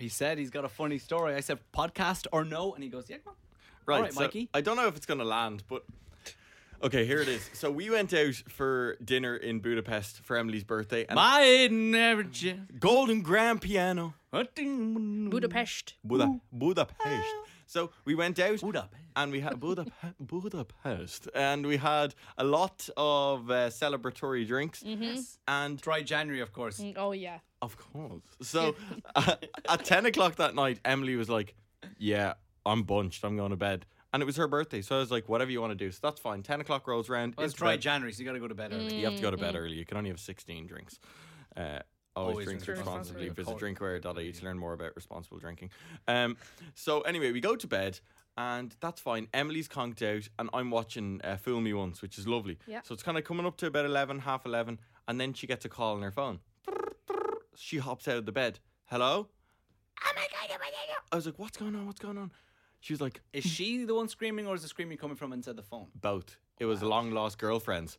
He said he's got a funny story. I said podcast or no, and he goes, yeah, come on. Right, All right, so Mikey. I don't know if it's going to land, but okay, here it is. So we went out for dinner in Budapest for Emily's birthday, and My never j- Golden Grand Piano, Budapest. Buda, Budapest. So we went out, Budapest. and we had Budapest, Budapest, and we had a lot of uh, celebratory drinks, and Dry January, of course. Mm, Oh yeah. Of course. So uh, at 10 o'clock that night, Emily was like, Yeah, I'm bunched. I'm going to bed. And it was her birthday. So I was like, Whatever you want to do. So that's fine. 10 o'clock rolls around. Well, it's dry. January, so you got to go to bed early. You have to go to bed early. You can only have 16 drinks. Uh, always, Always drink drink responsibly. responsibly. Visit drinkaware.ie to learn more about responsible drinking. Um, so anyway, we go to bed. And that's fine. Emily's conked out, and I'm watching uh, Fool Me Once, which is lovely. Yeah. So it's kind of coming up to about 11, half 11, and then she gets a call on her phone. She hops out of the bed. Hello? Oh my God, oh my God. I was like, what's going on? What's going on? She was like, Is she the one screaming, or is the screaming coming from inside the phone? both. It was long lost girlfriends.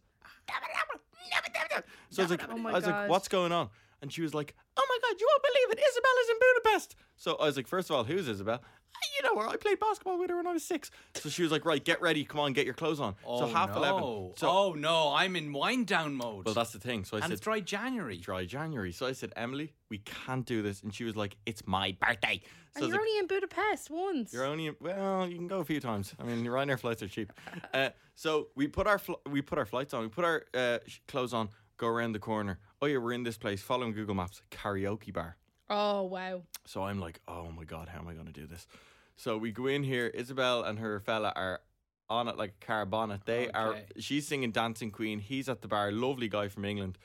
So I was like, Oh I was like, what's going on? And she was like, oh my God, you won't believe it. Isabella's in Budapest. So I was like, first of all, who's Isabel? "Ah, You know her. I played basketball with her when I was six. So she was like, right, get ready. Come on, get your clothes on. so half no. 11. So, oh no, I'm in wind down mode. well, that's the thing. So I and said, it's dry January. dry January. So I said, Emily, we can't do this. And she was like, it's my birthday. So I And you're like, only in Budapest once. You're only well, you can go a few times. I mean, Ryanair flights are cheap. Uh, so we put our fl- we put our flights on. We put our uh, clothes on. Go around the corner. Oh yeah, we're in this place. Following Google Maps, karaoke bar. oh wow. So I'm like, oh my god, how am I going to do this? So we go in here. Isabel and her fella are on it like a car bonnet. They are. She's singing Dancing Queen. He's at the bar. Lovely guy from England.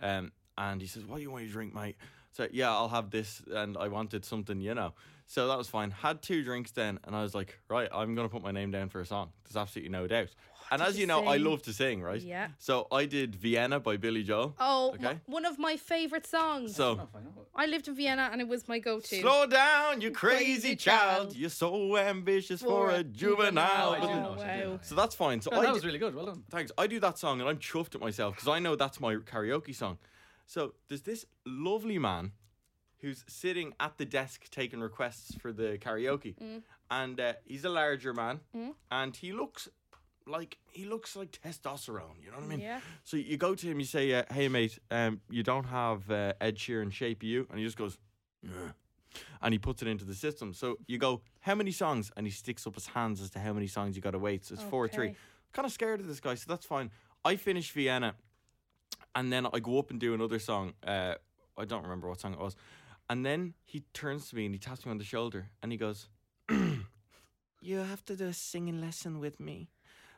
Um, and he says, "What do you want to drink, mate?" So yeah, I'll have this, and I wanted something, you know. So that was fine. Had two drinks then, and I was like, right, I'm gonna put my name down for a song. There's absolutely no doubt. and as you you know, I love to sing, right? Yeah. So I did Vienna by Billy Joel. Oh, Okay. m- one of my favorite songs. So I lived in Vienna and it was my go-to. slow down, you crazy Crazy child. child. You're so ambitious for, For a a juvenile. Oh, know, I do know. wow. So that's fine. So Oh, I that did- was really good. Well done. Thanks. I do that song and I'm chuffed at myself because I know that's my karaoke song. So there's this lovely man who's sitting at the desk taking requests for the karaoke, and uh, he's a larger man, and he looks like he looks like testosterone. You know what I mean? Yeah. So you go to him, you say, uh, "Hey mate, um, you don't have uh, Ed Sheeran shape you," and he just goes, "Yeah." and he puts it into the system. So you go, "How many songs?" And he sticks up his hands as to how many songs you got to wait. So it's four or three kind of scared of this guy, so that's fine. I finish Vienna, and then I go up and do another song. Uh, I don't remember what song it was, and then he turns to me and he taps me on the shoulder and he goes, "You have to do a singing lesson with me."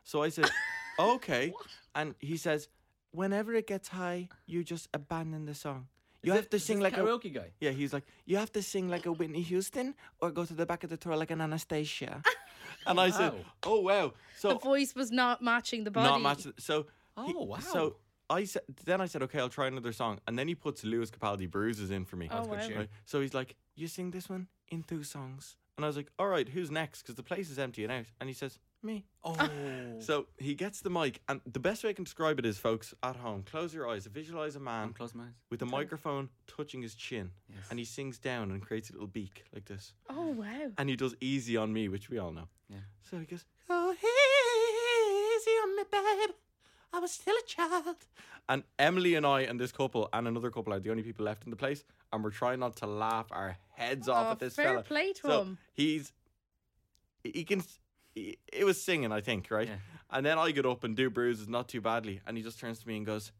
So I said, "Okay," and he says, "Whenever it gets high, you just abandon the song." You Is have it- to sing this like a karaoke guy. yeah, he's like, you have to sing like a Whitney Houston or go to the back of the tour like an Anastasia. and I said, Wow. oh wow. So The voice was not matching the body. not match. So he- Oh, wow. So I said, then I said, okay, I'll try another song, and then he puts Lewis Capaldi "Bruises" in for me. Oh, wow. Right? So he's like, you sing this one in two songs, and I was like, all right, who's next? Because the place is emptying out, and he says, me. Oh. So he gets the mic, and the best way I can describe it is, folks, at home, close your eyes, visualize a man close my eyes. with a microphone touching his chin, Yes. and he sings down and creates a little beak like this, Oh wow. and he does "Easy on Me," which we all know. Yeah. So he goes, "Oh, easy on me, babe. I was still a child." And Emily and I and this couple and another couple are the only people left in the place, and we're trying not to laugh our heads off Oh, at this fair fella. play to so him. he's he can. He, it was singing, I think, right? Yeah. And then I get up and do bruises, not too badly, and he just turns to me and goes,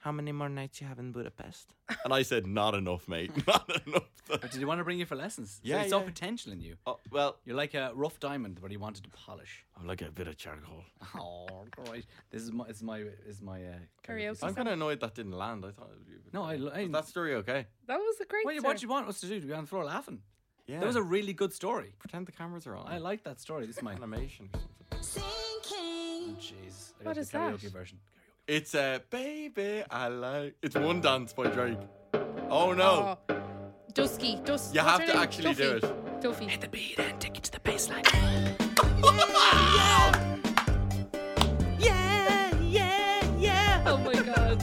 "How many more nights you have in Budapest?" and I said, "Not enough, mate. Not enough." But did he want to bring you for lessons? So Yeah, he saw yeah. potential in you. oh, well, You're like a rough diamond, but he wanted to polish. I'm like a bit of charcoal. Oh, right. This is my, this is my, this is my uh, Karaoke. I'm kind of annoyed that didn't land. I thought. It would be a bit No, I, better. I Was that story okay? That was a great. What, what story. do you want us to do? To be on the floor laughing? Yeah. That was a really good story. pretend the cameras are on. I like that story. This is my. animation or something. Oh, Jeez. I What got the karaoke that? version. It's a baby I like. It's one uh. dance by Drake. Oh no. Oh. Dusky, Dusky. You have to actually Duffy. do it. Duffy. Hit the beat and take it to the baseline. yeah. yeah, yeah. Oh my god.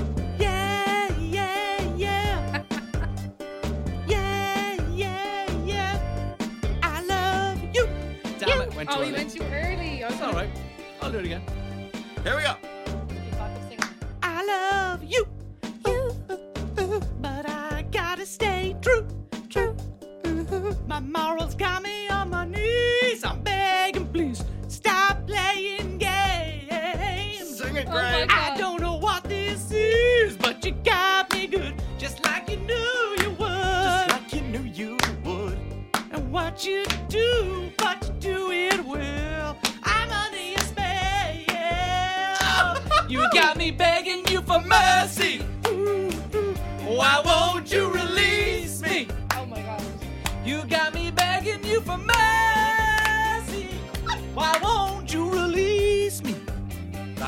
yeah, yeah, yeah. yeah, yeah, yeah. I love you. Damn it, went too oh, early. you went too early. I was all right. I'll do it again. Games. Sing it, Oh. I don't know what this is, but you got me good, just like you knew you would. Just like you knew you would. And what you do, but you do it well. I'm under your spell. you got me begging you for mercy. Why won't you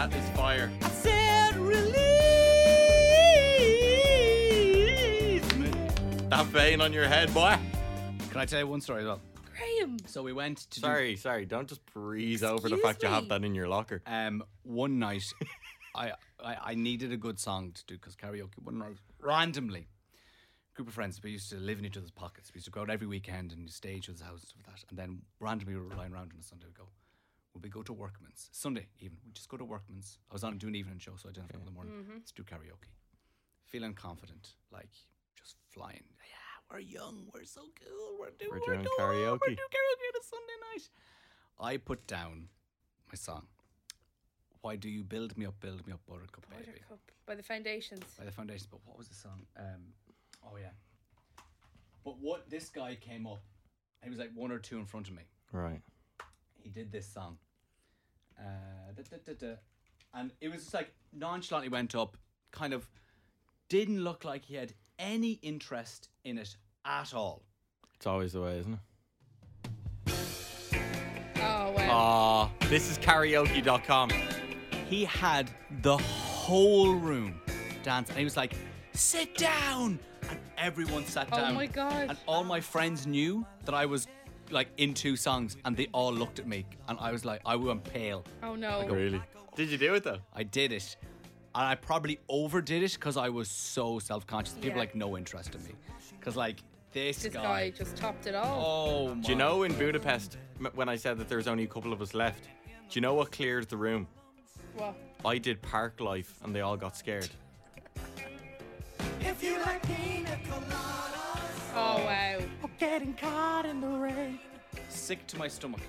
That is fire. I said release me. That vein on your head, boy. Can I tell you one story as well? Graham. So we went to Sorry, sorry. Don't just breeze over the Excuse fact you have that in your locker. um one night I, I I needed a good song to do because karaoke one night randomly group of friends we used to live in each other's pockets we used to go out every weekend and stay at each other's houses with that and then randomly we were lying around on a Sunday we go will we go to Workman's Sunday even we just go to Workman's I was on doing an evening show so I didn't have to go in the morning let's do karaoke feeling confident like just flying yeah we're young we're so cool we're doing, We're doing doing karaoke. we're doing karaoke on a Sunday night I put down my song. Why do you build me up, build me up, buttercup baby? Buttercup by the foundations. By the foundations. But what was the song? Um, oh yeah. But what this guy came up, he was like one or two in front of me. Right. He did this song, uh, da, da, da, da. and it was just like nonchalantly went up, kind of didn't look like he had any interest in it at all. It's always the way, isn't it? Oh wow. Aw, this is karaoke.com. he had the whole room dance and he was like sit down and everyone sat down. Oh down my God. and all my friends knew that i was like in two songs and they all looked at me and i was like i went pale oh no. Really? Did you do it though? i did it and i probably overdid it because i was so self-conscious people Yeah. like no interest in me because like this, This guy, guy just topped it all. oh my Do you know in Budapest m- when I said that there's only a couple of us left? Do you know what cleared the room? What? I did Park Life and they all got scared. Oh wow. Getting caught in the rain sick to my stomach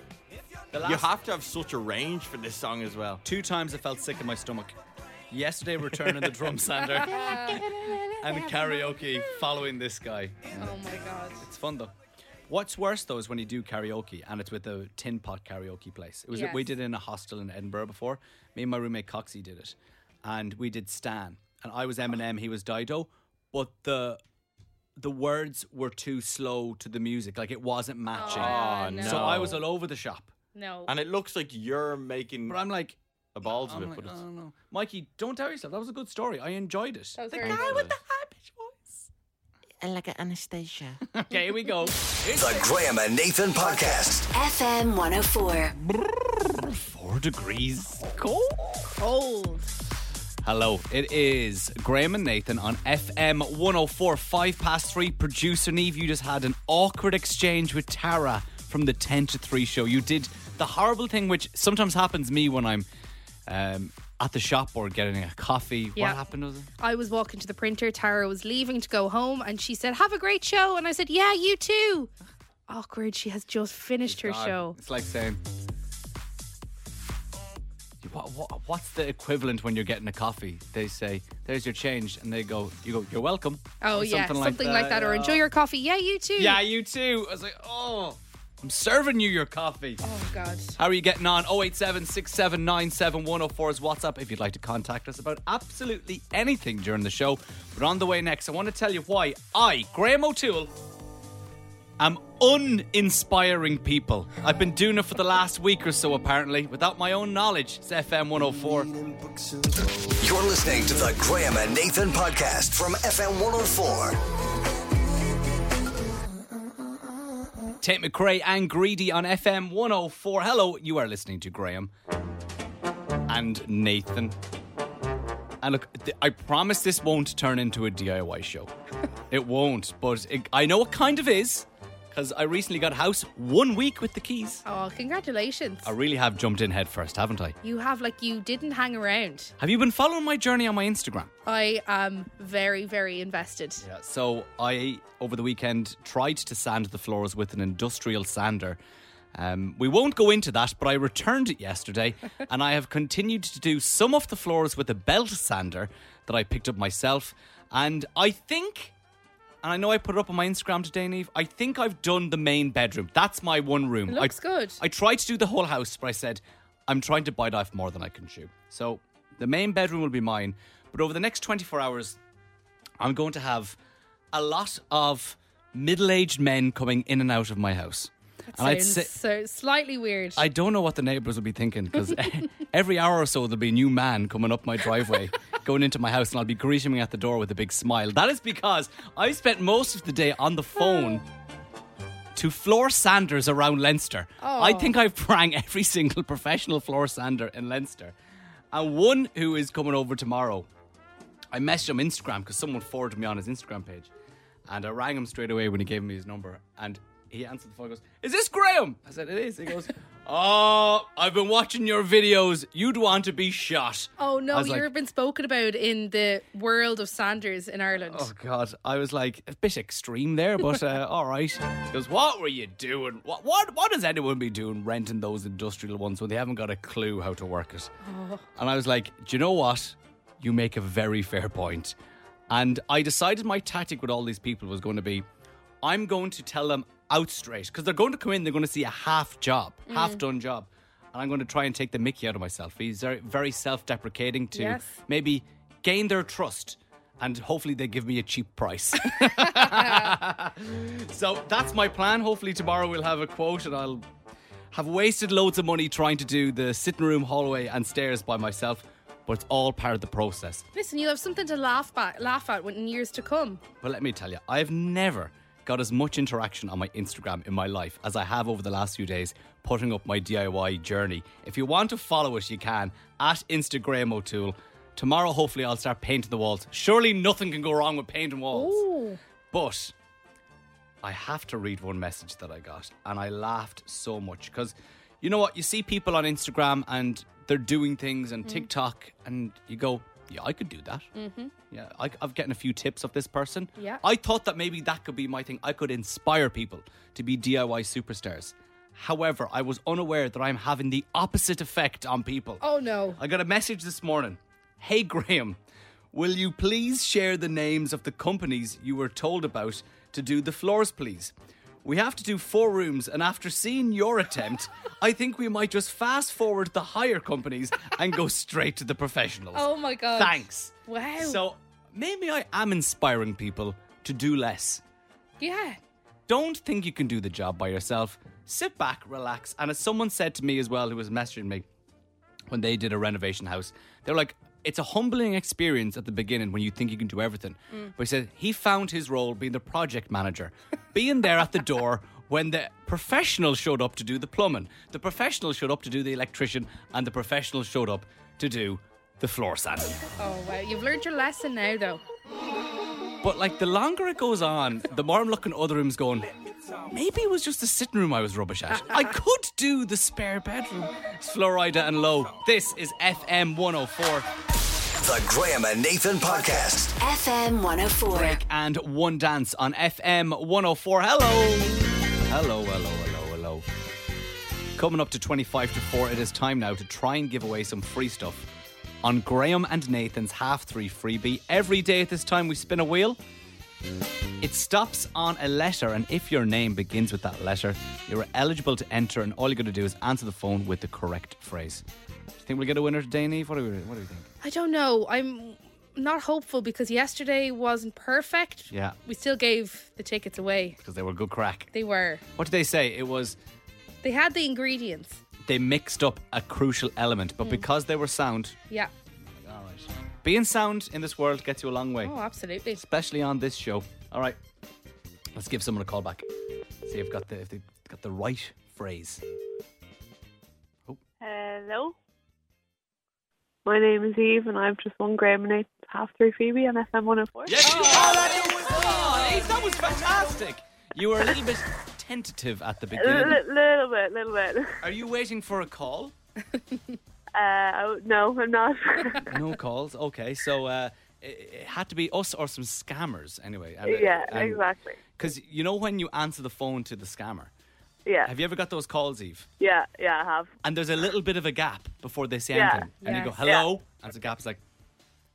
the You have to have such a range for this song as well. Two times I felt sick in my stomach. Yesterday, returning the drum sander and karaoke following this guy. Oh my god. It's fun though. What's worse though is when you do karaoke and it's with a tin pot karaoke place. It was we did it in a hostel in Edinburgh before. Me and my roommate Coxie did it, and we did Stan, and I was Eminem, he was Dido, but the the words were too slow to the music, like it wasn't matching. Oh, no. So I was all over the shop, No. And it looks like you're making but I'm like, a balls of I'm it, like, but I it's don't know. Mikey, don't tell yourself. That was a good story. I enjoyed it. That was The very guy good. with the high pitched voice. like an Anastasia. Okay, here we go. The Graham and Nathan Podcast. FM 104. Four degrees cold. Cold. Hello, it is Graham and Nathan on FM 104, 5 past 3. Producer Neve, you just had an awkward exchange with Tara from the 10 to 3 show. You did the horrible thing which sometimes happens to me when I'm um, at the shop or getting a coffee. Yeah. What happened was it? I was walking to the printer. Tara was leaving to go home, and she said, "Have a great show." And I said, "Yeah, you too." Awkward. She has just finished her God, show. It's like saying. What, what, what's the equivalent when you're getting a coffee? They say, "There's your change," and they go, "You go, you're welcome." Oh Or yeah, something like that. Or enjoy your coffee. Yeah, you too. Yeah, you too. I was like, "Oh, I'm serving you your coffee." Oh god. How are you getting on? 087 6797 104 is WhatsApp if you'd like to contact us about absolutely anything during the show. But on the way next, I want to tell you why I, Graham O'Toole, am uninspiring people. I've been doing it for the last week or so, apparently, without my own knowledge. It's FM 104. You're listening to the Graham and Nathan Podcast from FM 104. Tate McRae and Greedy on FM 104. Hello, you are listening to Graham and Nathan. And look, I promise this won't turn into a DIY show. it won't, but it, I know it kind of is. Because I recently got a house one week with the keys. Oh, congratulations. I really have jumped in head first, haven't I? You have, like, you didn't hang around. Have you been following my journey on my Instagram? I am very, very invested. Yeah. So I, over the weekend, tried to sand the floors with an industrial sander. Um, we won't go into that, but I returned it yesterday, and I have continued to do some of the floors with a belt sander that I picked up myself. And I think, and I know I put it up on my Instagram today, Neve. I think I've done the main bedroom. That's my one room. It looks I, good. I tried to do the whole house, but I said I'm trying to bite off more than I can chew. So the main bedroom will be mine, but over the next 24 hours, I'm going to have a lot of middle-aged men coming in and out of my house. And I'd say so slightly weird. I don't know what the neighbours will be thinking because every hour or so there'll be a new man coming up my driveway, going into my house, and I'll be greeting him at the door with a big smile. That is because I spent most of the day on the phone to floor sanders around Leinster. I Oh. think I've rang every single professional floor sander in Leinster, and one who is coming over tomorrow. I messaged him Instagram because someone forwarded me on his Instagram page, and I rang him straight away when he gave me his number, and he answered the phone. Goes, "Is this Graham?" I said, "It is." He goes, "Oh, I've been watching your videos. You'd want to be shot." oh no, you've been spoken about in the world of Sanders in Ireland. Oh God! I was like a bit extreme there, but uh, all right. He goes, "What were you doing? What, what what does anyone be doing renting those industrial ones when they haven't got a clue how to work it?" And I was like, "Do you know what? You make a very fair point." And I decided my tactic with all these people was going to be, I'm going to tell them out straight because they're going to come in, they're going to see a half job, mm-hmm. half done job, and I'm going to try and take the Mickey out of myself. He's very, very self-deprecating to Yes. maybe gain their trust and hopefully they give me a cheap price. so that's my plan. Hopefully tomorrow we'll have a quote and I'll have wasted loads of money trying to do the sitting room, hallway, and stairs by myself, but it's all part of the process. Listen, you'll have something to laugh at, laugh at in years to come. But let me tell you, I've never got as much interaction on my Instagram in my life as I have over the last few days putting up my DIY journey. If you want to follow it, you can at Instagram O'Toole. Tomorrow, hopefully, I'll start painting the walls. Surely nothing can go wrong with painting walls. Ooh. But I have to read one message that I got, and I laughed so much because you know what? You see people on Instagram and they're doing things and mm. TikTok, and you go, "Yeah, I could do that." Mm-hmm. Yeah, I, I've gotten a few tips of this person. Yeah. I thought that maybe that could be my thing. I could inspire people to be DIY superstars. However, I was unaware that I'm having the opposite effect on people. Oh no. I got a message this morning. Hey Graham, will you please share the names of the companies you were told about to do the floors, please? We have to do four rooms, and after seeing your attempt, I think we might just fast forward the higher companies and go straight to the professionals. Oh my god. Thanks. Wow. So maybe I am inspiring people to do less. yeah. Don't think you can do the job by yourself. Sit back, relax. And as someone said to me as well, who was messaging me when they did a renovation house, they were like, it's a humbling experience at the beginning when you think you can do everything. Mm. But he said he found his role being the project manager, being there at the door when the professional showed up to do the plumbing, the professional showed up to do the electrician, and the professional showed up to do the floor sanding. Oh wow. You've learned your lesson now though. But like the longer it goes on, the more I'm looking at other rooms going, maybe it was just the sitting room I was rubbish at. I could do the spare bedroom. It's Flo Rida and Low. This is FM 104. The Graham and Nathan Podcast. FM 104. Drake and one dance on FM 104. Hello. Hello, hello, hello, hello. Coming up to 25 to 4, it is time now to try and give away some free stuff on Graham and Nathan's half three freebie. Every day at this time, we spin a wheel. It stops on a letter, and if your name begins with that letter, you're eligible to enter, and all you got to do is answer the phone with the correct phrase. Do you think we'll get a winner today, Neve? What do we, what do we think? I don't know. I'm not hopeful because yesterday wasn't perfect. Yeah. We still gave the tickets away. Because they were good crack. They were. What did they say? It was They had the ingredients. They mixed up a crucial element, but hmm. because they were sound, Yeah. Being sound in this world gets you a long way, Oh, absolutely. especially on this show. All right, let's give someone a call back. See if got the if they got the right phrase. Oh. Hello. My name is Eve, and I've just won Graham and Nathan's half Through Phoebe on FM 104. Yes, oh, that, was, oh, that was fantastic. You were a little bit tentative at the beginning. li- little bit, little bit. Are you waiting for a call? Uh, no, I'm not. No calls. Okay, so uh, it, it had to be us or some scammers anyway. yeah, exactly. Because you know when you answer the phone to the scammer, Yeah, have you ever got those calls, Eve? yeah, yeah, I have. And there's a little bit of a gap before they say Yeah. anything, and you go hello, and the gap is like,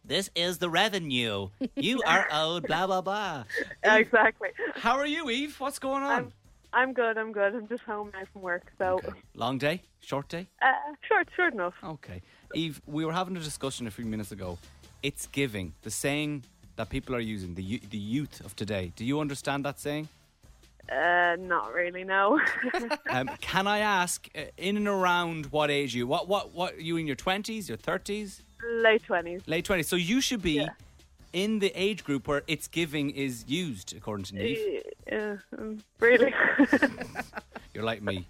"This is the revenue. You are owed blah blah blah." Yeah, exactly. How are you, Eve? What's going on? I'm, I'm good. I'm good. I'm just home now from work, so Okay. Long day, short day. uh, short, short enough. Okay. Eve, we were having a discussion a few minutes ago. It's giving, the saying that people are using, the, the youth of today. Do you understand that saying? Uh, not really. No. Um, can I ask, uh, in and around what age you? What, what, what, you in your 20s, your 30s, Late twenties. late 20s? So you should be Yeah. In the age group where it's giving is used, according to Neve. Yeah, um, really. You're like me.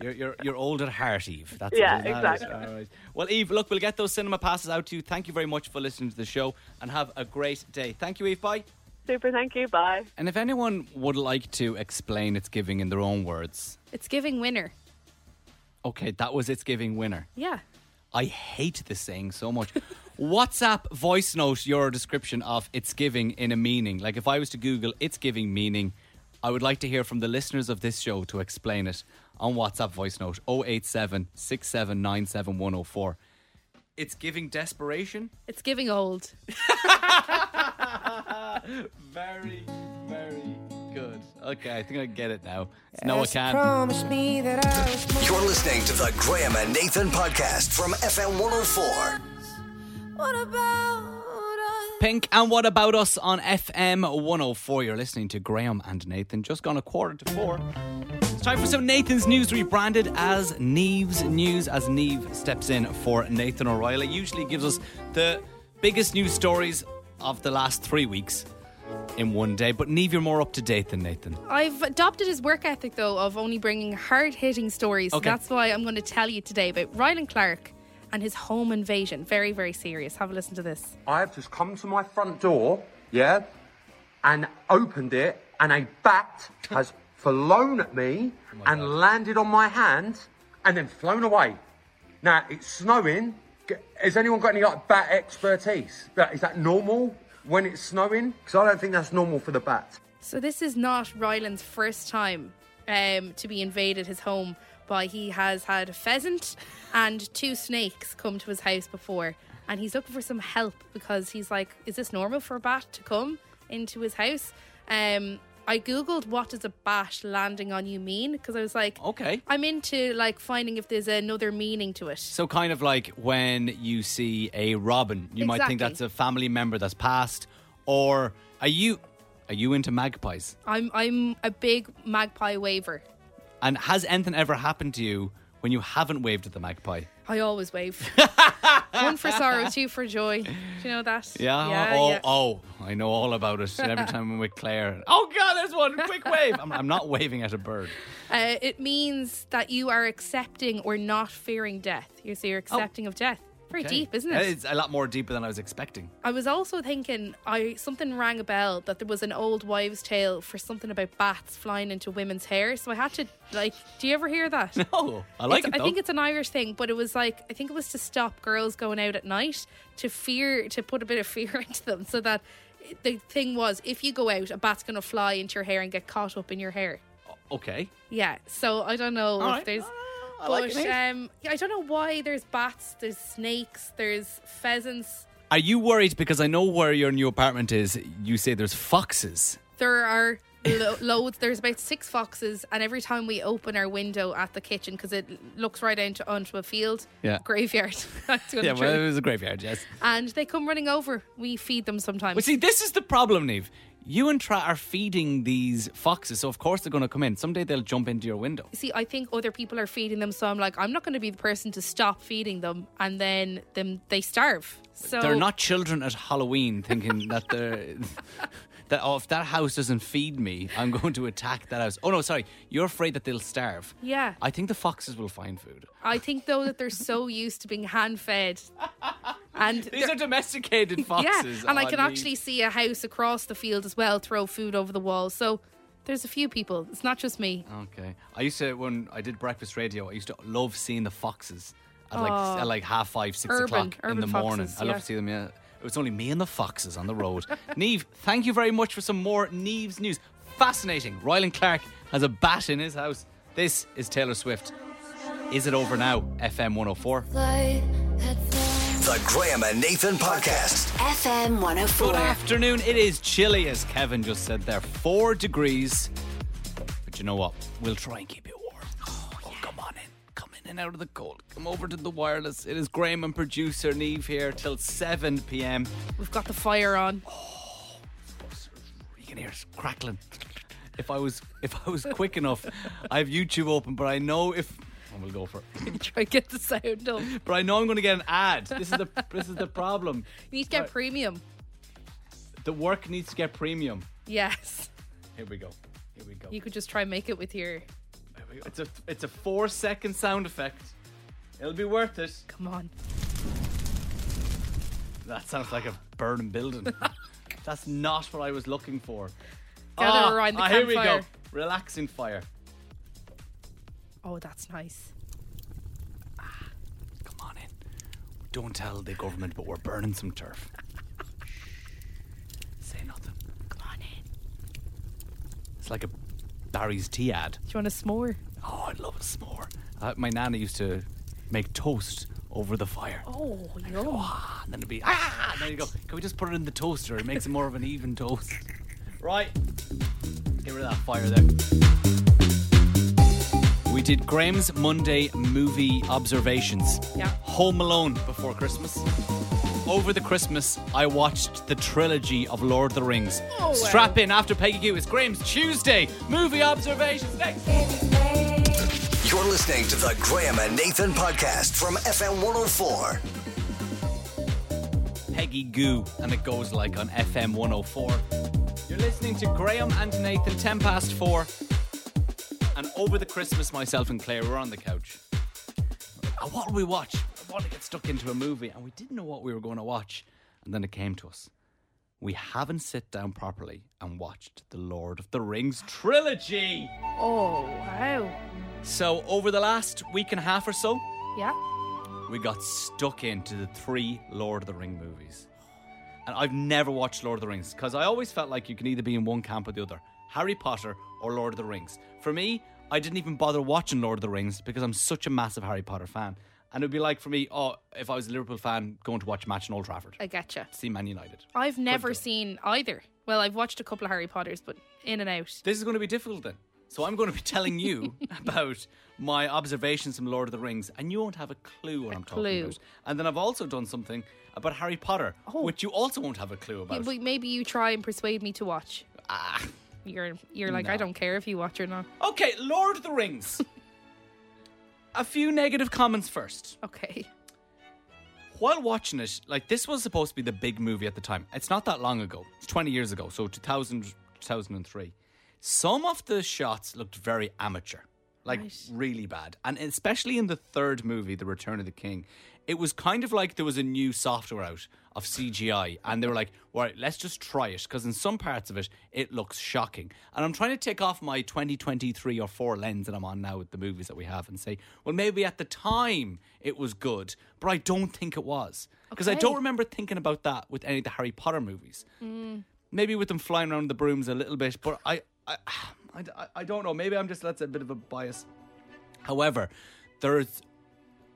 You're, you're, you're old at heart, Eve. That's Yeah, it, isn't that it? exactly. All right. Well, Eve, look, we'll get those cinema passes out to you. Thank you very much for listening to the show and have a great day. Thank you, Eve. Bye. Super. Thank you. Bye. And if anyone would like to explain its giving in their own words, It's giving winner. okay, that was its giving winner. Yeah. I hate this saying so much. WhatsApp voice note your description of its giving in a meaning. Like if I was to Google its giving meaning, I would like to hear from the listeners of this show to explain it on WhatsApp voice note 087 6797104. It's giving desperation. It's giving old. Very, very good. Okay, I think I get it now. No, I can't. You're listening to the Graham and Nathan podcast from FM 104. Pink, and what about us on FM 104? You're listening to Graham and Nathan. Just gone a quarter to four. It's time for some Nathan's News, rebranded as Neve's News, as Neve steps in for Nathan O'Reilly. Usually gives us the biggest news stories of the last three weeks in one day. But Neve, you're more up to date than Nathan. I've adopted his work ethic though of only bringing hard hitting stories. Okay. That's why I'm going to tell you today about Rylan Clark and his home invasion. Very, very serious. Have a listen to this. I have just come to my front door, yeah, and opened it, and a bat has flown at me and landed on my hand and then flown away. Now, it's snowing. Has anyone got any like bat expertise? Is that normal when it's snowing? Because I don't think that's normal for the bat. So this is not Rylan's first time um, to be invaded his home by he has had a pheasant and two snakes come to his house before and he's looking for some help because he's like is this normal for a bat to come into his house um I googled what does a bat landing on you mean because I was like Okay. I'm into like finding if there's another meaning to it So, kind of like when you see a robin, you might think that's a family member that's passed. Or are you are you into magpies? I'm I'm a big magpie waver And has anything ever happened to you when you haven't waved at the magpie? I always wave. One for sorrow, two for joy. Do you know that? Yeah. yeah, oh, yeah. oh, I know all about it. Every time I'm with Claire. Oh God, there's one. Quick wave. I'm, I'm not waving at a bird. Uh, it means that you are accepting or not fearing death. You see, you're accepting of death. Very Okay. deep, isn't it? it? is a lot more deeper than I was expecting. I was also thinking, I something rang a bell that there was an old wives' tale for something about bats flying into women's hair. So I had to like. Do you ever hear that? Oh, I like It's- it. I think it's an Irish thing, but it was like I think it was to stop girls going out at night to fear to put a bit of fear into them, so that the thing was if you go out, a bat's going to fly into your hair and get caught up in your hair. okay. Yeah, so I don't know All if right. there's. I But like um, I don't know why there's bats, there's snakes, there's pheasants. Are you worried because I know where your new apartment is? You say there's foxes. There are lo- loads. There's about six foxes, and every time we open our window at the kitchen because it looks right into onto a field, Yeah. graveyard. That's Yeah, well, it was a graveyard. Yes. and they come running over. We feed them sometimes. But see, this is the problem, Neve. You and Tra are feeding these foxes, so of course they're going to come in. Someday they'll jump into your window. See, I think other people are feeding them, so I'm like, I'm not going to be the person to stop feeding them, and then them they starve. So they're not children at Halloween thinking that they're that oh, if that house doesn't feed me, I'm going to attack that house. Oh no, sorry, you're afraid that they'll starve. Yeah, I think the foxes will find food. I think though that they're so used to being hand fed, and These they're- domesticated foxes. yeah, and I can Neve. actually see a house across the field as well throw food over the wall. So There's a few people. It's not just me. Okay. I used to when I did breakfast radio. I used to love seeing the foxes at like Oh. at like half five, six Urban- o'clock in urban the morning. foxes, I love yeah. to see them. Yeah. It was only me and the foxes on the road. Neve, thank you very much for some more Neve's news. Fascinating. Rylan Clark has a bat in his house. This is Taylor Swift. Is it over now? FM 104. The Graham and Nathan Podcast. FM 104. Good afternoon. It is chilly, as Kevin just said there. Four degrees. But you know what? We'll try and keep it warm. Oh, come on in. Come in and out of the cold. Come over to the wireless. It is Graham and producer Neve here till 7 p.m. We've got the fire on. Oh, you can hear it crackling. If I was if I was quick enough, I have YouTube open, but I know if I will go for it. Try and get the sound up. But I know I'm going to get an ad. This is the this is the problem. You need to get Right. premium. The work needs to get premium. Yes. Here we go. Here we go. You could just try and make it with your. There we go. It's a it's a four second sound effect. It'll be worth it. Come on. That sounds like a burning building. That's not what I was looking for. Gather Ah, around the ah, Here we go. campfire. Relaxing fire. Oh, that's nice. Come on in. Don't tell the government, but we're burning some turf. Say nothing. Come on in. It's like a Barry's tea ad. Do you want a s'more? Oh, I'd love a s'more. Uh, my nana used to make toast over the fire. Oh, yum. Ah, and then it'd be ah, and then you go. Can we just put it in the toaster? It makes it more of an even toast. Right. Get rid of that fire there. We did Graham's Monday movie observations. Yeah. Home Alone before Christmas. Over the Christmas, I watched the trilogy of Lord of the Rings. Oh, wow. Strap in after Peggy Gou. It's Graham's Tuesday movie observations next. You're listening to the Graham and Nathan Podcast from FM 104. Peggy Gou, and it goes like on FM 104. You're listening to Graham and Nathan, 10 past 4. And over the Christmas, myself and Claire were on the couch. Uh, What will we watch? I want to get stuck into a movie, and we didn't know what we were going to watch. And then it came to us. We haven't sit down properly and watched the Lord of the Rings trilogy. Oh, wow. So, over the last week and a half or so, Yeah. we got stuck into the three Lord of the Ring movies. And I've never watched Lord of the Rings because I always felt like you can either be in one camp or the other Harry Potter or Lord of the Rings. For me, I didn't even bother watching Lord of the Rings because I'm such a massive Harry Potter fan. And it would be like for me, oh, if I was a Liverpool fan, going to watch a match in Old Trafford. I getcha. See Man United. I've never seen either. Well, I've watched a couple of Harry Potters, but in and out. This is going to be difficult then. So I'm going to be telling you about my observations from Lord of the Rings, and you won't have a clue what I'm talking clue. about. And then I've also done something about Harry Potter, Oh. which you also won't have a clue Yeah, about. but maybe you try and persuade me to watch. Ah. You're you're like, I don't care if you watch or not. Okay, Lord of the Rings. a few negative comments first. Okay. While watching it, like this was supposed to be the big movie at the time. It's not that long ago. It's 20 years ago, so 2000, 2003. Some of the shots looked very amateur. Like really bad. And especially in the third movie, The Return of the King, it was kind of like there was a new software out of CGI and they were like, "All right, let's just try it because in some parts of it it looks shocking." And I'm trying to take off my 2023 or 4 lens that I'm on now with the movies that we have and say, "Well, maybe at the time it was good, but I don't think it was." Because I don't remember thinking about that with any of the Harry Potter movies. Mm. Maybe with them flying around the brooms a little bit, but I, I, I, I- I don't know. Maybe I'm just that's a bit of a bias. However, there's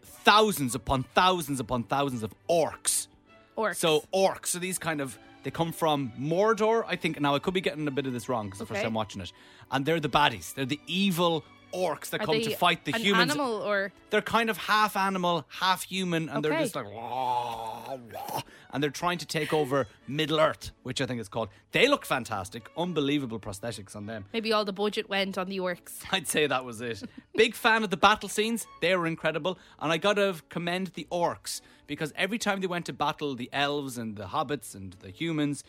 thousands upon thousands upon thousands of orcs. Orcs. So orcs. So these kind of they come from Mordor, I think. Now I could be getting a bit of this wrong because the first Okay. time watching it, and they're the baddies. They're the evil orcs that Are come they to fight the an humans. animal or They're kind of half animal, half human, and they're Okay. just like, "Wah, wah," and they're trying to take over Middle Earth, which I think is called. They look fantastic, unbelievable prosthetics on them. maybe all the budget went on the orcs. I'd say that was it. Big fan of the battle scenes; they were incredible, and I gotta commend the orcs because every time they went to battle the elves and the hobbits and the humans.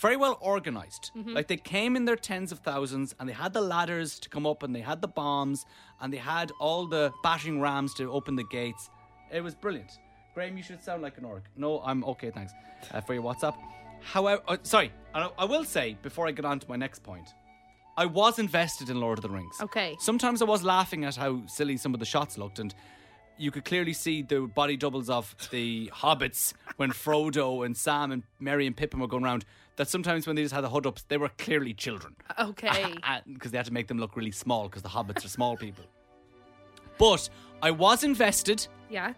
Very well organized. Like they came in their tens of thousands and they had the ladders to come up and they had the bombs and they had all the battering rams to open the gates. It was brilliant. Graham, you should sound like an orc. No, I'm okay, thanks uh, for your WhatsApp. However, uh, sorry, I, I will say before I get on to my next point, I was invested in Lord of the Rings. Okay. Sometimes I was laughing at how silly some of the shots looked, and you could clearly see the body doubles of the hobbits when Frodo and Sam and Merry and Pippin were going around. That sometimes when they just had the hood ups, they were clearly children Okay. because they had to make them look really small because the hobbits are small people. But I was invested. yeah.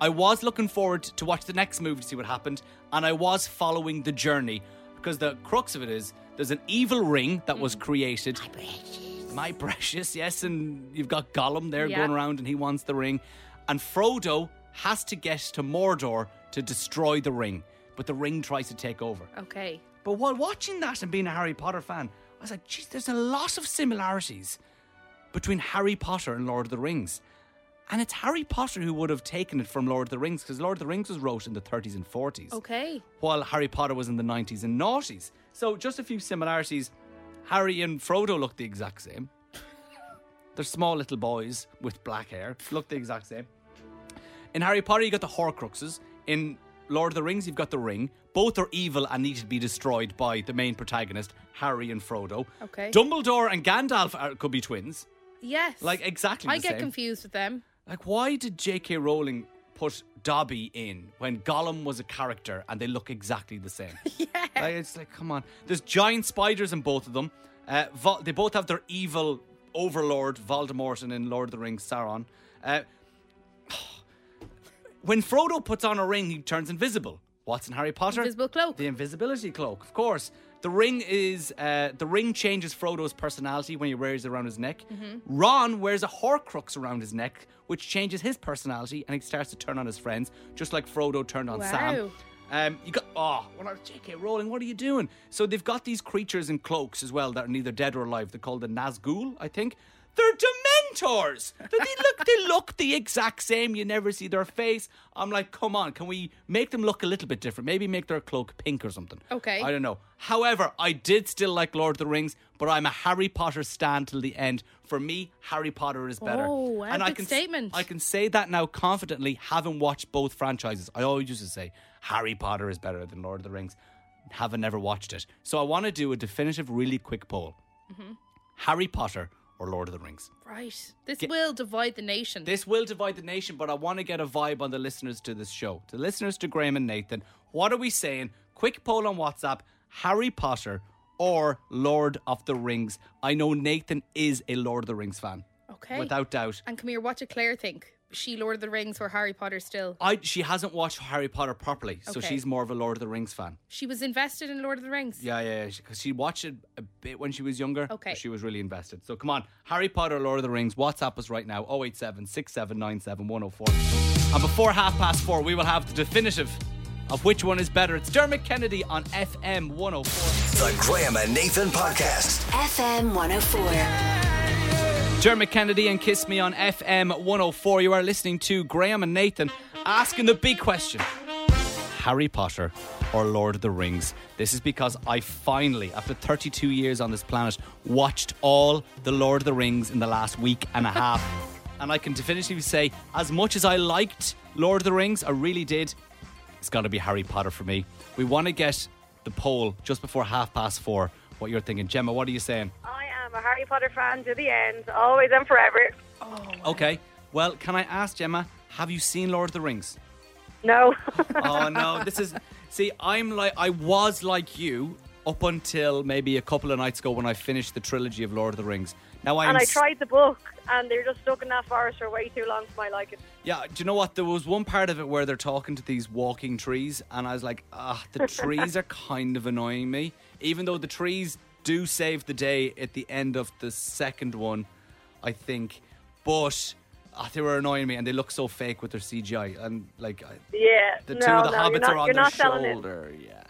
I was looking forward to watch the next movie to see what happened, and I was following the journey because the crux of it is there's an evil ring that was mm. created. My precious. My precious, yes, and you've got Gollum there Yeah. going around and he wants the ring. And Frodo has to get to Mordor to destroy the ring, but the ring tries to take over. Okay. But while watching that and being a Harry Potter fan, I was like, geez, there's a lot of similarities between Harry Potter and Lord of the Rings. And it's Harry Potter who would have taken it from Lord of the Rings because Lord of the Rings was wrote in the 30s and 40s, Okay. while Harry Potter was in the 90s and noughties. So just a few similarities. Harry and Frodo look the exact same. They're small little boys with black hair, look the exact same. In Harry Potter, you got the Horcruxes. In Lord of the Rings, you've got the ring. Both are evil and need to be destroyed by the main protagonist, Harry and Frodo. Okay. Dumbledore and Gandalf are, could be twins. Yes. Like exactly I the get same. confused with them. Like, why did J.K. Rowling put Dobby in when Gollum was a character and they look exactly the same? yeah. Like, it's like, come on. There's giant spiders in both of them. Uh, Vol- they both have their evil overlord, Voldemort, and in Lord of the Rings, Sauron. Uh, when Frodo puts on a ring, he turns invisible. What's in Harry Potter? Invisible cloak. The invisibility cloak, of course. The ring is uh, the ring changes Frodo's personality when he wears it around his neck. Mm-hmm. Ron wears a Horcrux around his neck, which changes his personality, and he starts to turn on his friends, just like Frodo turned on Sam. Wow. Um, you got oh, well, J.K. Rowling, what are you doing? So they've got these creatures in cloaks as well that are neither dead or alive. They're called the Nazgul, I think. They're Dementors. They look, they look the exact same. You never see their face. I'm like, come on, can we make them look a little bit different? Maybe make their cloak pink or something. Okay. I don't know. However, I did still like Lord of the Rings, but I'm a Harry Potter stan till the end. For me, Harry Potter is better. Oh, and I can statement. I can say that now confidently, having watched both franchises. I always used to say Harry Potter is better than Lord of the Rings. Having never watched it, so I want to do a definitive, really quick poll: Mm-hmm. Harry Potter or Lord of the Rings. Right. This will divide the nation. This will divide the nation, but I want to get a vibe on the listeners to this show. To the listeners to Graham and Nathan, what are we saying? Quick poll on WhatsApp Harry Potter or Lord of the Rings? I know Nathan is a Lord of the Rings fan. okay. Without doubt. and come here, what did Claire think? Is she Lord of the Rings or Harry Potter still? I, she hasn't watched Harry Potter properly, so Okay. she's more of a Lord of the Rings fan. She was invested in Lord of the Rings. Yeah, yeah, because she, watched it a bit when she was younger. Okay. but She was really invested. So come on, Harry Potter, Lord of the Rings, WhatsApp us right now 087 6797 104. And before half past four, we will have the definitive of which one is better. It's Dermot Kennedy on FM 104. The Graham and Nathan Podcast. FM 104. Dermot Kennedy and Kiss Me on FM 104. You are listening to Graham and Nathan asking the big question Harry Potter or Lord of the Rings? This is because I finally, after 32 years on this planet, watched all the Lord of the Rings in the last week and a half. and I can definitively say, as much as I liked Lord of the Rings, I really did, it's got to be Harry Potter for me. We want to get the poll just before half past four. What you're thinking, Gemma? What are you saying? I am a Harry Potter fan to the end, always and forever. Okay. Well, can I ask Gemma, have you seen Lord of the Rings? No. Oh no, this is See, I'm like I was like you up until maybe a couple of nights ago when I finished the trilogy of Lord of the Rings. Now I'm and I tried the book, and they're just stuck in that forest for way too long for my liking. Yeah, do you know what? There was one part of it where they're talking to these walking trees, and I was like, ah, the trees are kind of annoying me. Even though the trees do save the day at the end of the second one, I think. But ah, they were annoying me, and they look so fake with their CGI. And like, Yeah. the no, two of the no, hobbits not, are on their selling it. shoulder. Yeah,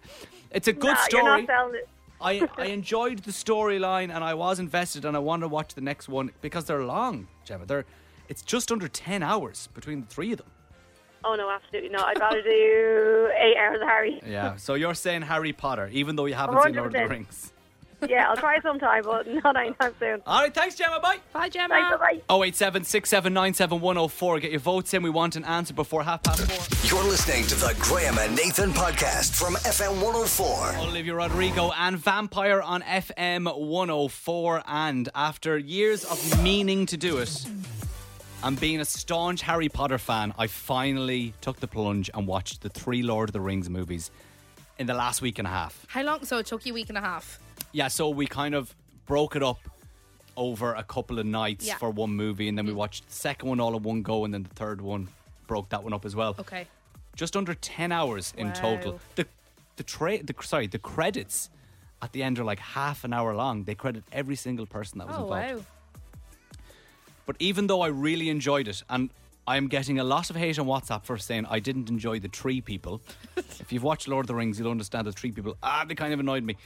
it's a good Nah, story. You're not selling it. I, I enjoyed the storyline and I was invested and I want to watch the next one because they're long, Gemma. They're it's just under ten hours between the three of them. Oh no, absolutely not. I'd rather do eight hours of Harry. Yeah. so you're saying Harry Potter, even though you haven't seen Lord of the Rings. Yeah, I'll try sometime, but not anytime soon. All right, thanks, Gemma. Bye. Bye, Gemma. Thanks, bye. 087 6797104. Get your votes in. We want an answer before half past four. You're listening to the Graham and Nathan podcast from FM 104. Olivia Rodrigo and Vampire on FM 104. And after years of meaning to do it and being a staunch Harry Potter fan, I finally took the plunge and watched the three Lord of the Rings movies in the last week and a half. How long? So it took you a week and a half. Yeah, so we kind of broke it up over a couple of nights Yeah. for one movie, and then we watched the second one all in one go, and then the third one broke that one up as well. Okay. Just under ten hours in total. The the tra- the sorry the credits at the end are like half an hour long. They credit every single person that was Oh involved. wow. But even though I really enjoyed it, and I'm getting a lot of hate on WhatsApp for saying I didn't enjoy the tree people. if you've watched Lord of the Rings, you'll understand the tree people. Ah, they kind of annoyed me.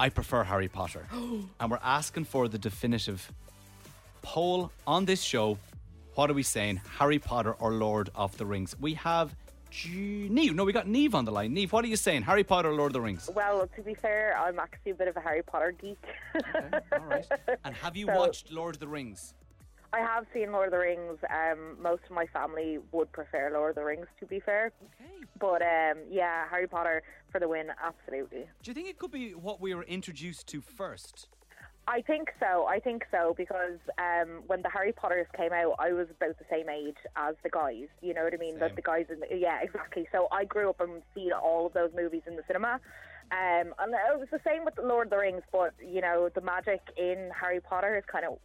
I prefer Harry Potter. and we're asking for the definitive poll on this show. What are we saying? Harry Potter or Lord of the Rings? We have G- Neve. No, we got Neve on the line. Neve, what are you saying? Harry Potter or Lord of the Rings? Well, to be fair, I'm actually a bit of a Harry Potter geek. All right. And have you So- watched Lord of the Rings? I have seen Lord of the Rings. Um, most of my family would prefer Lord of the Rings, to be fair. But um, yeah, Harry Potter for the win, absolutely. Do you think it could be what we were introduced to first? I think so. I think so because um, when the Harry Potters came out, I was about the same age as the guys. You know what I mean? The, Same. the guys, in the, yeah, exactly. So I grew up and seen all of those movies in the cinema. Um, and it was the same with Lord of the Rings, but you know the magic in Harry Potter is kind of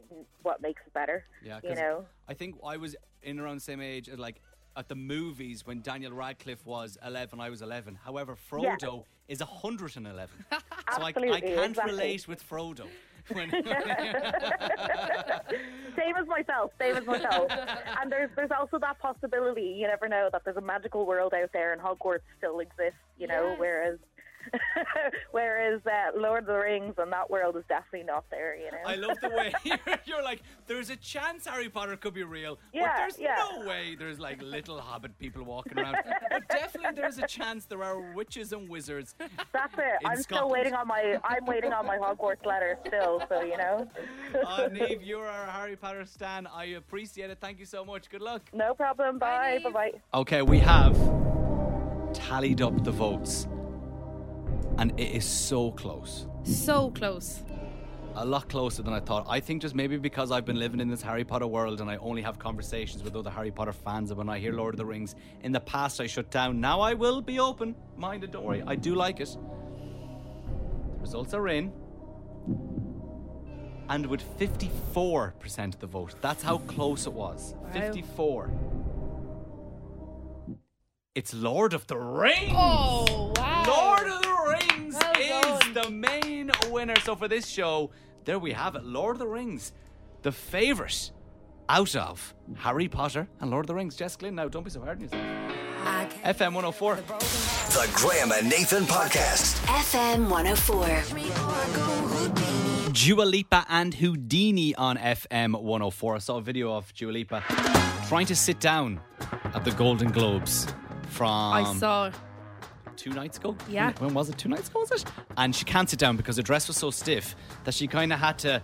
what makes it better. Yeah, you know. I think I was in around the same age, uh, like at the movies when Daniel Radcliffe was 11, I was 11. However, Yeah. Frodo is 111. so I, I can't exactly. relate with Frodo. When, Same as myself. Same as myself. and there's there's also that possibility. You never know that there's a magical world out there, and Hogwarts still exists. You know, Yes. whereas whereas uh, Lord of the Rings and that world is definitely not there. You know. I love the way you're, you're like, there's a chance Harry Potter could be real, but there's yeah. no way there's like little hobbit people walking around. but definitely there's a chance there are witches and wizards. That's it. in I'm still waiting on my I'm waiting on my Hogwarts letter still. So you know. Uh, Neve, you're our Harry Potter stan. I appreciate it. Thank you so much. Good luck. No problem. Bye. Bye. Bye. Okay, we have tallied up the votes, and it is so close. So close. A lot closer than I thought. I think just maybe because I've been living in this Harry Potter world and I only have conversations with other Harry Potter fans, and when I hear Lord of the Rings, in the past I shut down. Now I will be open minded, don't worry. I do like it. The results are in. And with 54% of the vote, that's how close it was. 54. It's Lord of the Rings! Oh wow. Lord of the Rings Well is done. the main winner. So for this show, there we have it. Lord of the Rings, the favourite out of Harry Potter and Lord of the Rings. Jess Glynne, now don't be so hard on yourself. FM 104. The Graham and Nathan podcast. FM 104. Dua Lipa and Houdini on FM 104. I saw a video of Dua Lipa trying to sit down at the Golden Globes from I saw. Two nights ago. Yeah. When, when was it? Two nights ago, was it? And she can't sit down because her dress was so stiff that she kind of had to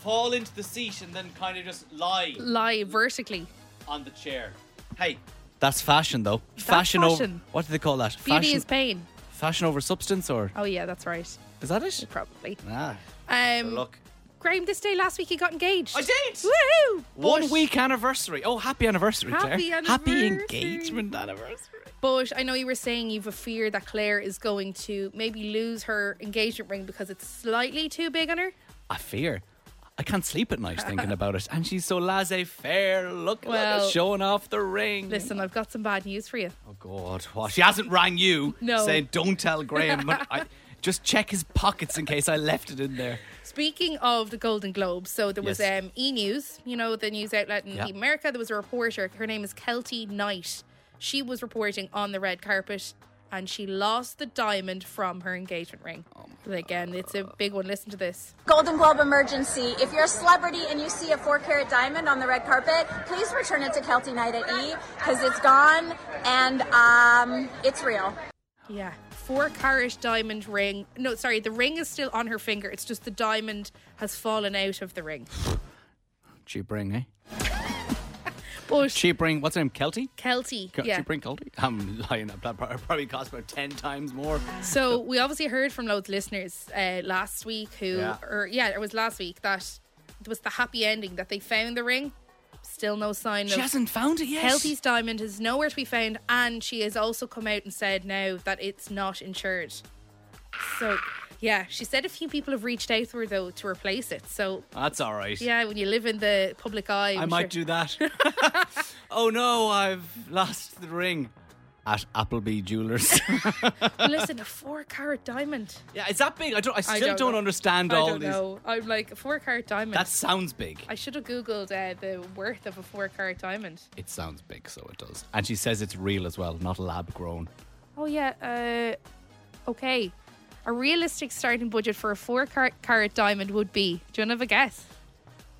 fall into the seat and then kind of just lie Lie vertically. on the chair. Hey, that's fashion though. fashion, over. What do they call that? Beauty fashion, is pain. fashion over substance, or Oh yeah, that's right. is that it? Probably. Ah, Um, look. Graham, this day last week he got engaged. I did. Woohoo! One week anniversary. Oh, happy anniversary, Happy Claire. Happy engagement anniversary. But I know you were saying you've a fear that Claire is going to maybe lose her engagement ring because it's slightly too big on her. I fear. I can't sleep at night thinking about it. And she's so laissez faire. Look, Well, look, showing off the ring. Listen, I've got some bad news for you. Oh God! What? She hasn't rang you No. saying don't tell Graham. but I, just check his pockets in case I left it in there. Speaking of the Golden Globes, so there was Yes. um, E News, you know, the news outlet in Yeah. America. There was a reporter. Her name is Keltie Knight. She was reporting on the red carpet, and she lost the diamond from her engagement ring. Again, it's a big one. Listen to this. Golden Globe emergency. If you're a celebrity and you see a four carat diamond on the red carpet, please return it to Keltie Knight at E because it's gone and um, it's real. Yeah, four carat diamond ring. No, sorry, the ring is still on her finger. It's just the diamond has fallen out of the ring. Cheap bring, eh? But Cheap ring. What's her name? Keltie? Keltie, Ke- yeah. Cheap ring Keltie? I'm lying. That pro- probably cost about 10 times more. So we obviously heard from loads of listeners uh, last week who, Yeah. or yeah, it was last week that it was the happy ending that they found the ring. Still no sign of She hasn't found it yet. Keltie's diamond is nowhere to be found, and she has also come out and said now that it's not insured. So, yeah, she said a few people have reached out to her though to replace it. So, That's all right. yeah, when you live in the public eye, I I'm might sure- do that. oh no, I've lost the ring. At Appleby Jewelers. Well, listen, a four carat diamond. yeah, is that big. I don't. I still don't don't, know. understand I all don't these. know. I'm like a four carat diamond. That sounds big. I should have googled uh, the worth of a four carat diamond. It sounds big, so it does. And she says it's real as well, not lab grown. Oh yeah. Uh, okay. A realistic starting budget for a four carat diamond would be. Do you want to have a guess?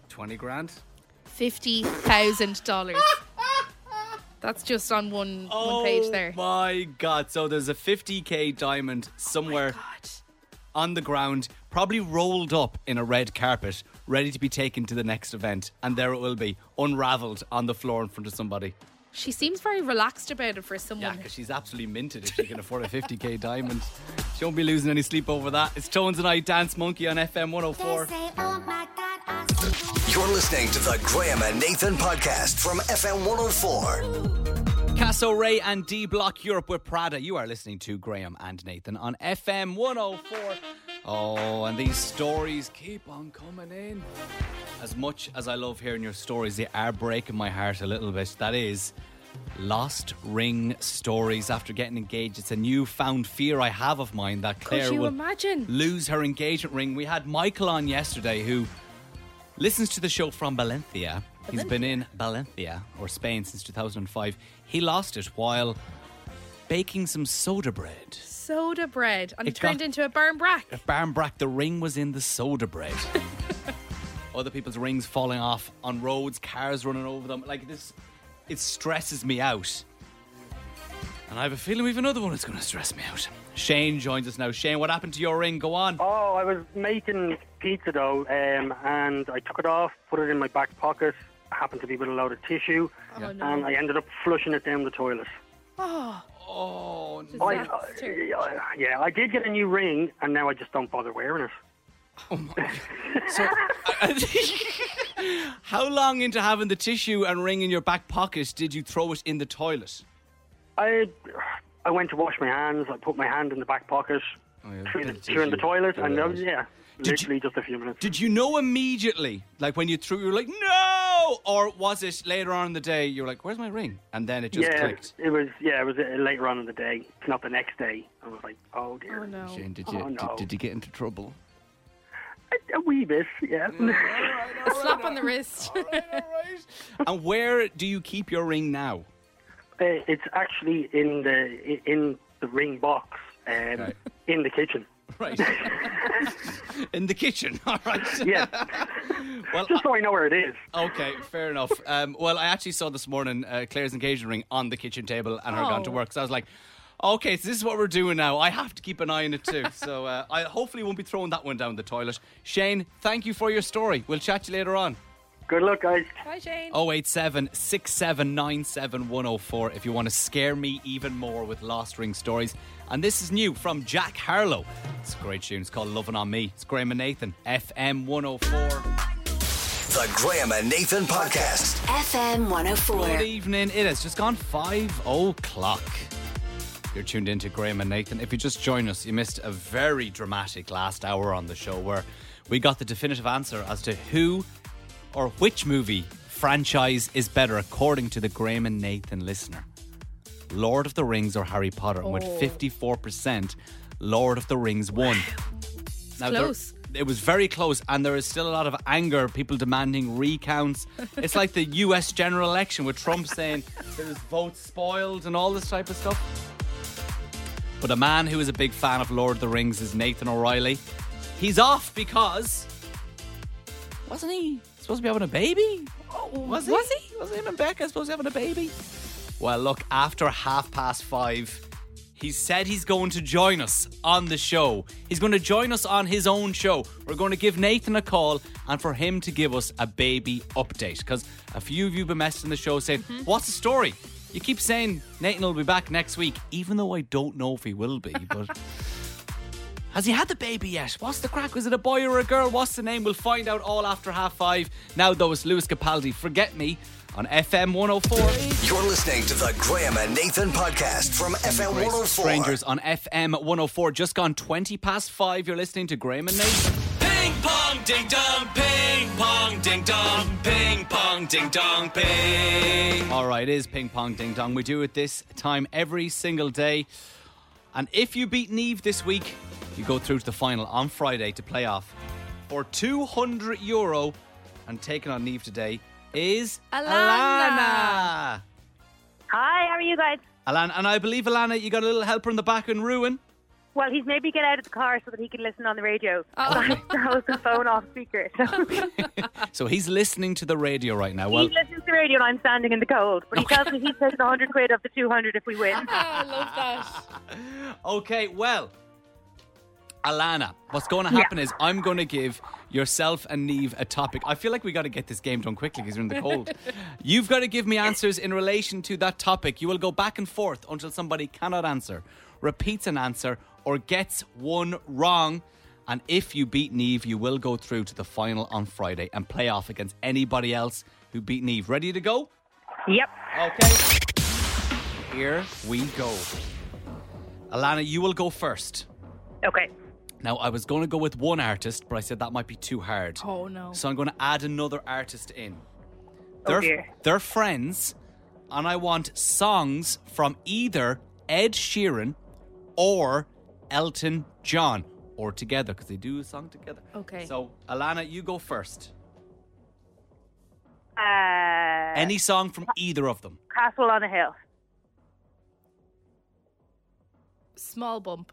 Twenty grand. Fifty thousand dollars. That's just on one one oh page there. Oh my god! So there's a 50k diamond somewhere oh God. on the ground, probably rolled up in a red carpet, ready to be taken to the next event, and there it will be, unravelled on the floor in front of somebody. She seems very relaxed about it for someone. Yeah, because she's absolutely minted if she can afford a 50k diamond. She won't be losing any sleep over that. It's Tones and I Dance Monkey on FM 104. You're listening to the Graham and Nathan podcast from FM 104. Casso Raye and D Block Europe with Prada. You are listening to Graham and Nathan on FM 104. Oh, and these stories keep on coming in. As much as I love hearing your stories, they are breaking my heart a little bit. That is lost ring stories after getting engaged. It's a newfound fear I have of mine that Claire Could you will imagine? lose her engagement ring. We had Michael on yesterday who listens to the show from Valencia. He's been in Valencia or Spain since 2005. He lost it while baking some soda bread. Soda bread, and it, It turned into a barn brack. Barnbrack, the ring was in the soda bread. Other people's rings falling off on roads, cars running over them. Like this, it stresses me out. And I have a feeling we have another one that's going to stress me out. Shane joins us now. Shane, what happened to your ring? Go on. Oh, I was making pizza dough, um, and I took it off, put it in my back pocket. Happened to be with a load of tissue, Oh, no. and I ended up flushing it down the toilet. Oh, Oh, I, Disaster. uh, yeah, I did get a new ring, and now I just don't bother wearing it. Oh my So, how long into having the tissue and ring in your back pocket did you throw it in the toilet? I, I went to wash my hands. I put my hand in the back pocket, Oh, yeah, threw, bit the, of threw in the toilet, Get and it was, yeah, Did you- literally just a few minutes. Did you know immediately, like when you threw, you were like, no, or was it later on in the day? You were like, where's my ring? And then it just yeah, clicked. it was. Yeah, it was uh, later on in the day. It's not the next day. I was like, oh dear, oh no. Shane, did Oh, you no. did, did you get into trouble? A, a wee bit, yeah. A slap on the wrist. and where do you keep your ring now? Uh, it's actually in the in the ring box um, Right. in the kitchen. Right. in the kitchen. All right. Yeah, well, just so I know where it is. Okay, fair enough. Um, well, I actually saw this morning uh, Claire's engagement ring on the kitchen table and her gone to Oh. work. So I was like, okay, so this is what we're doing now. I have to keep an eye on it too. So uh, I hopefully won't be throwing that one down the toilet. Shane, thank you for your story. We'll chat to you later on. Good luck, guys. Bye, Shane. 087 6797 104 if you want to scare me even more with Lost Ring stories. And this is new from Jack Harlow. It's a great tune. It's called Loving on Me. It's Graham and Nathan, FM 104. The Graham and Nathan podcast. FM 104. Good evening. It has just gone five o'clock. You're tuned into Graham and Nathan. If you just join us, you missed a very dramatic last hour on the show where we got the definitive answer as to who or which movie franchise is better according to the Graham and Nathan listener. Lord of the Rings or Harry Potter? And with Oh. 54%, Lord of the Rings won. Now, there- it was very close, and there is still a lot of anger, people demanding recounts. it's like the US general election with Trump saying there's votes spoiled and all this type of stuff. But a man who is a big fan of Lord of the Rings is Nathan O'Reilly. He's off because. Wasn't he supposed to be having a baby? Oh, was he? Was he? Was him and Becca supposed to be having a baby? Well, look, after half past five, he said he's going to join us on the show. He's going to join us on his own show. We're going to give Nathan a call and for him to give us a baby update. Because a few of you have been messaging the show saying, mm-hmm. What's the story? You keep saying Nathan will be back next week, even though I don't know if he will be. But has he had the baby yet? What's the crack? Was it a boy or a girl? What's the name? We'll find out all after half five. Now, though, it's Lewis Capaldi. Forget me on FM 104. You're listening to the Graham and Nathan podcast from FM 104. Strangers oh on FM 104. Just gone 20 past five. You're listening to Graham and Nathan. Ping pong ding dong, ping pong ding dong, ping pong ding dong, ping. All right, it is ping pong ding dong. We do it this time every single day. And if you beat Neve this week, you go through to the final on Friday to play off. For 200 euro and taking on Neve today is Alana. Alana. Hi, how are you guys? Alana, and I believe Alana, you got a little helper in the back in Ruin. Well, he's maybe get out of the car so that he can listen on the radio. Oh. that was the phone off speaker. So So he's listening to the radio right now. Well, he listens to the radio and I'm standing in the cold. But he tells me he's taking 100 quid of the 200 if we win. Oh, I love that. Okay, well, Alana, what's going to happen is I'm going to give yourself and Neve a topic. I feel like we got to get this game done quickly because we're in the cold. You've got to give me answers in relation to that topic. You will go back and forth until somebody cannot answer, repeats an answer, or gets one wrong. And if you beat Neve, you will go through to the final on Friday and play off against anybody else who beat Neve. Ready to go? Yep. Okay. Here we go. Alana, you will go first. Okay. Now, I was going to go with one artist, but I said that might be too hard. Oh, no. So I'm going to add another artist in. Oh, They're, dear. they're friends, and I want songs from either Ed Sheeran or Elton John, or together, because they do a song together. Okay. So, Alana, you go first. Uh, Any song from either of them. Castle on a Hill. Small bump.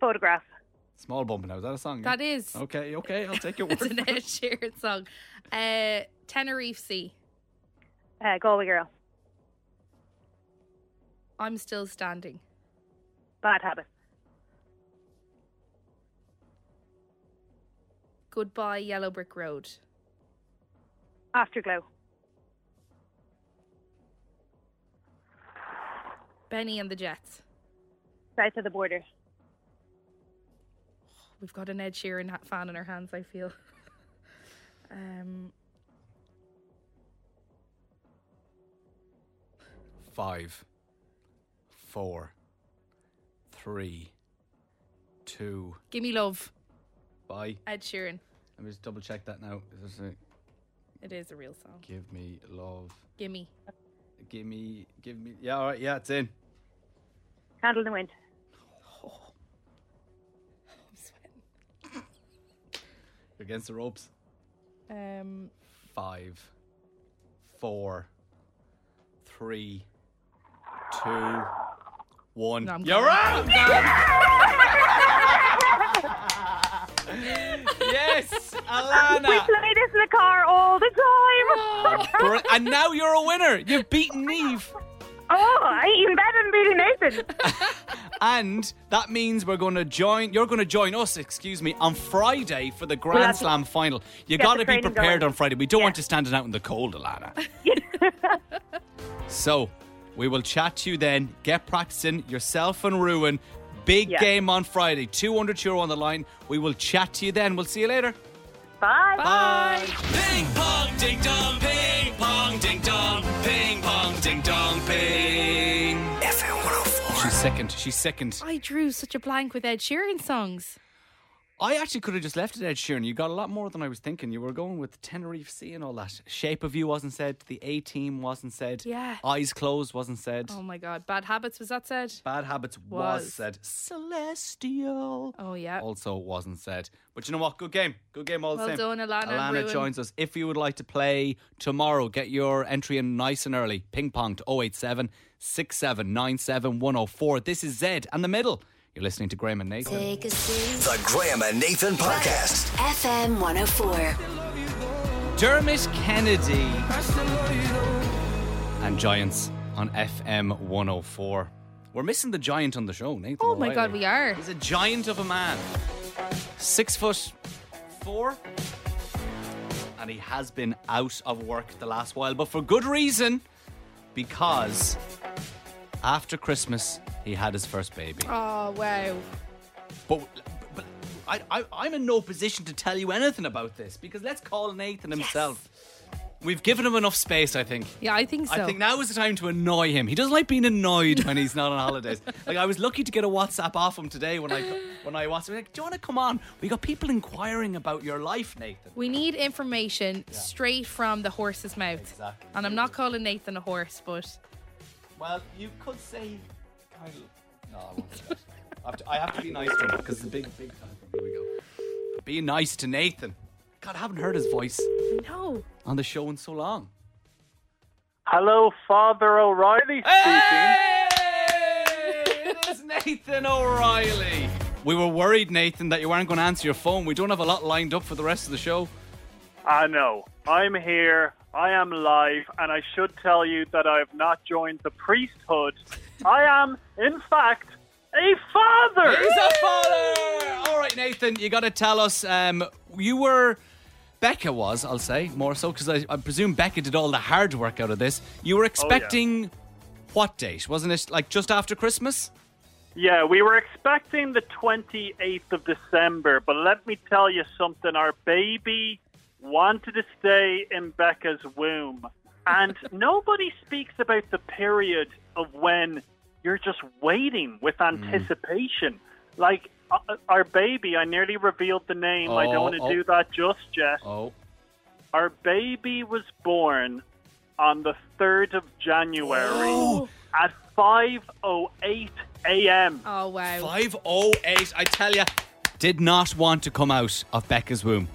Photograph. Small bump now. Is that a song? yeah? That is. Okay, okay, I'll take your It's word. an Ed Sheeran song. Uh, Tenerife Sea. Uh, Galway Girl. I'm still standing. Bad Habit. Goodbye, Yellow Brick Road. Afterglow. Benny and the Jets. South of the Border. We've got an Ed Sheeran ha- fan in our hands, I feel. um, Five, four, three, two, Gimme Love. bye. Ed Sheeran. Let me just double check that now. Is this a It is a real song. give me love? Gimme. Give me, give me. Yeah, all right, yeah, it's in. Candle in the Wind. I'm sweating. You're against the ropes. Um, Five, four, three, two, one. no, You're gone. out! I'm yes, We play this in the car all the time. Br- and now you're a winner. You've beaten Neve. oh, I even better than beating Nathan. And that means we're going to join. You're going to join us, excuse me, on Friday for the Grand that's- Slam final. You got to be prepared going. on Friday. We don't Yeah. want you standing out in the cold, Alana. so we will chat to you then. Get practicing yourself and Ruin. Big Yeah. game on Friday. 200 euro on the line. We will chat to you then. We'll see you later. Bye. Bye. Ping pong ding dong, ping pong ding dong, ping pong ding dong, ping. FM 104. She's second. She's second. I drew such a blank with Ed Sheeran songs. I actually could have just left it Ed Sheeran. You got a lot more than I was thinking. You were going with Tenerife Sea and all that. Shape of You wasn't said. The A Team wasn't said. Yeah. Eyes Closed wasn't said. Oh my god. Bad Habits, was that said? Bad Habits was. Was. said. Celestial Oh yeah. also wasn't said. But you know what? Good game. Good game all the Well same. done, Alana Alana Ruin. joins us. If you would like to play tomorrow, get your entry in nice and early. Ping pong to 087 6797 104. This is Zedd and the middle. You're listening to Graham and Nathan. Take a seat. The Graham and Nathan podcast. FM 104. Dermot Kennedy and Giants on FM 104. We're missing the giant on the show, Nathan. Oh my O'Reilly. God, we are. He's a giant of a man. Six foot four. And he has been out of work the last while, but for good reason. Because after Christmas, he had his first baby. Oh wow. But, but I, I, I'm in no position to tell you anything about this because let's call Nathan himself. Yes. We've given him enough space, I think. Yeah, I think so. I think now is the time to annoy him. He doesn't like being annoyed when he's not on holidays. Like I was lucky to get a WhatsApp off him today when I when I WhatsApp. Like, do you want to come on? We got people inquiring about your life, Nathan. We need information straight from the horse's mouth. Exactly. And I'm not calling Nathan a horse, but Well, you could say kind. No, I won't do that. I have to, I have to be nice to him because it's a big, big time. Here we go. Be nice to Nathan. God, I haven't heard his voice no. on the show in so long. Hello, Father O'Reilly speaking. It is Nathan O'Reilly. We were worried, Nathan, that you weren't going to answer your phone. We don't have a lot lined up for the rest of the show. I know. I'm here. I am live, and I should tell you that I have not joined the priesthood. I am, in fact, a father. He's a father. All right, Nathan, you got to tell us. Um, you were. Becca was, I'll say, more so, because I, I presume Becca did all the hard work out of this. You were expecting what date? Wasn't it like just after Christmas? Yeah, we were expecting the 28th of December, but let me tell you something. Our baby wanted to stay in Becca's womb. And nobody speaks about the period of when you're just waiting with anticipation. Like uh, our baby, I nearly revealed the name. I don't Oh, want to oh. do that just yet. Oh. Our baby was born on the 3rd of January at 5:08 a.m. Oh wow. 508, I tell you, did not want to come out of Becca's womb.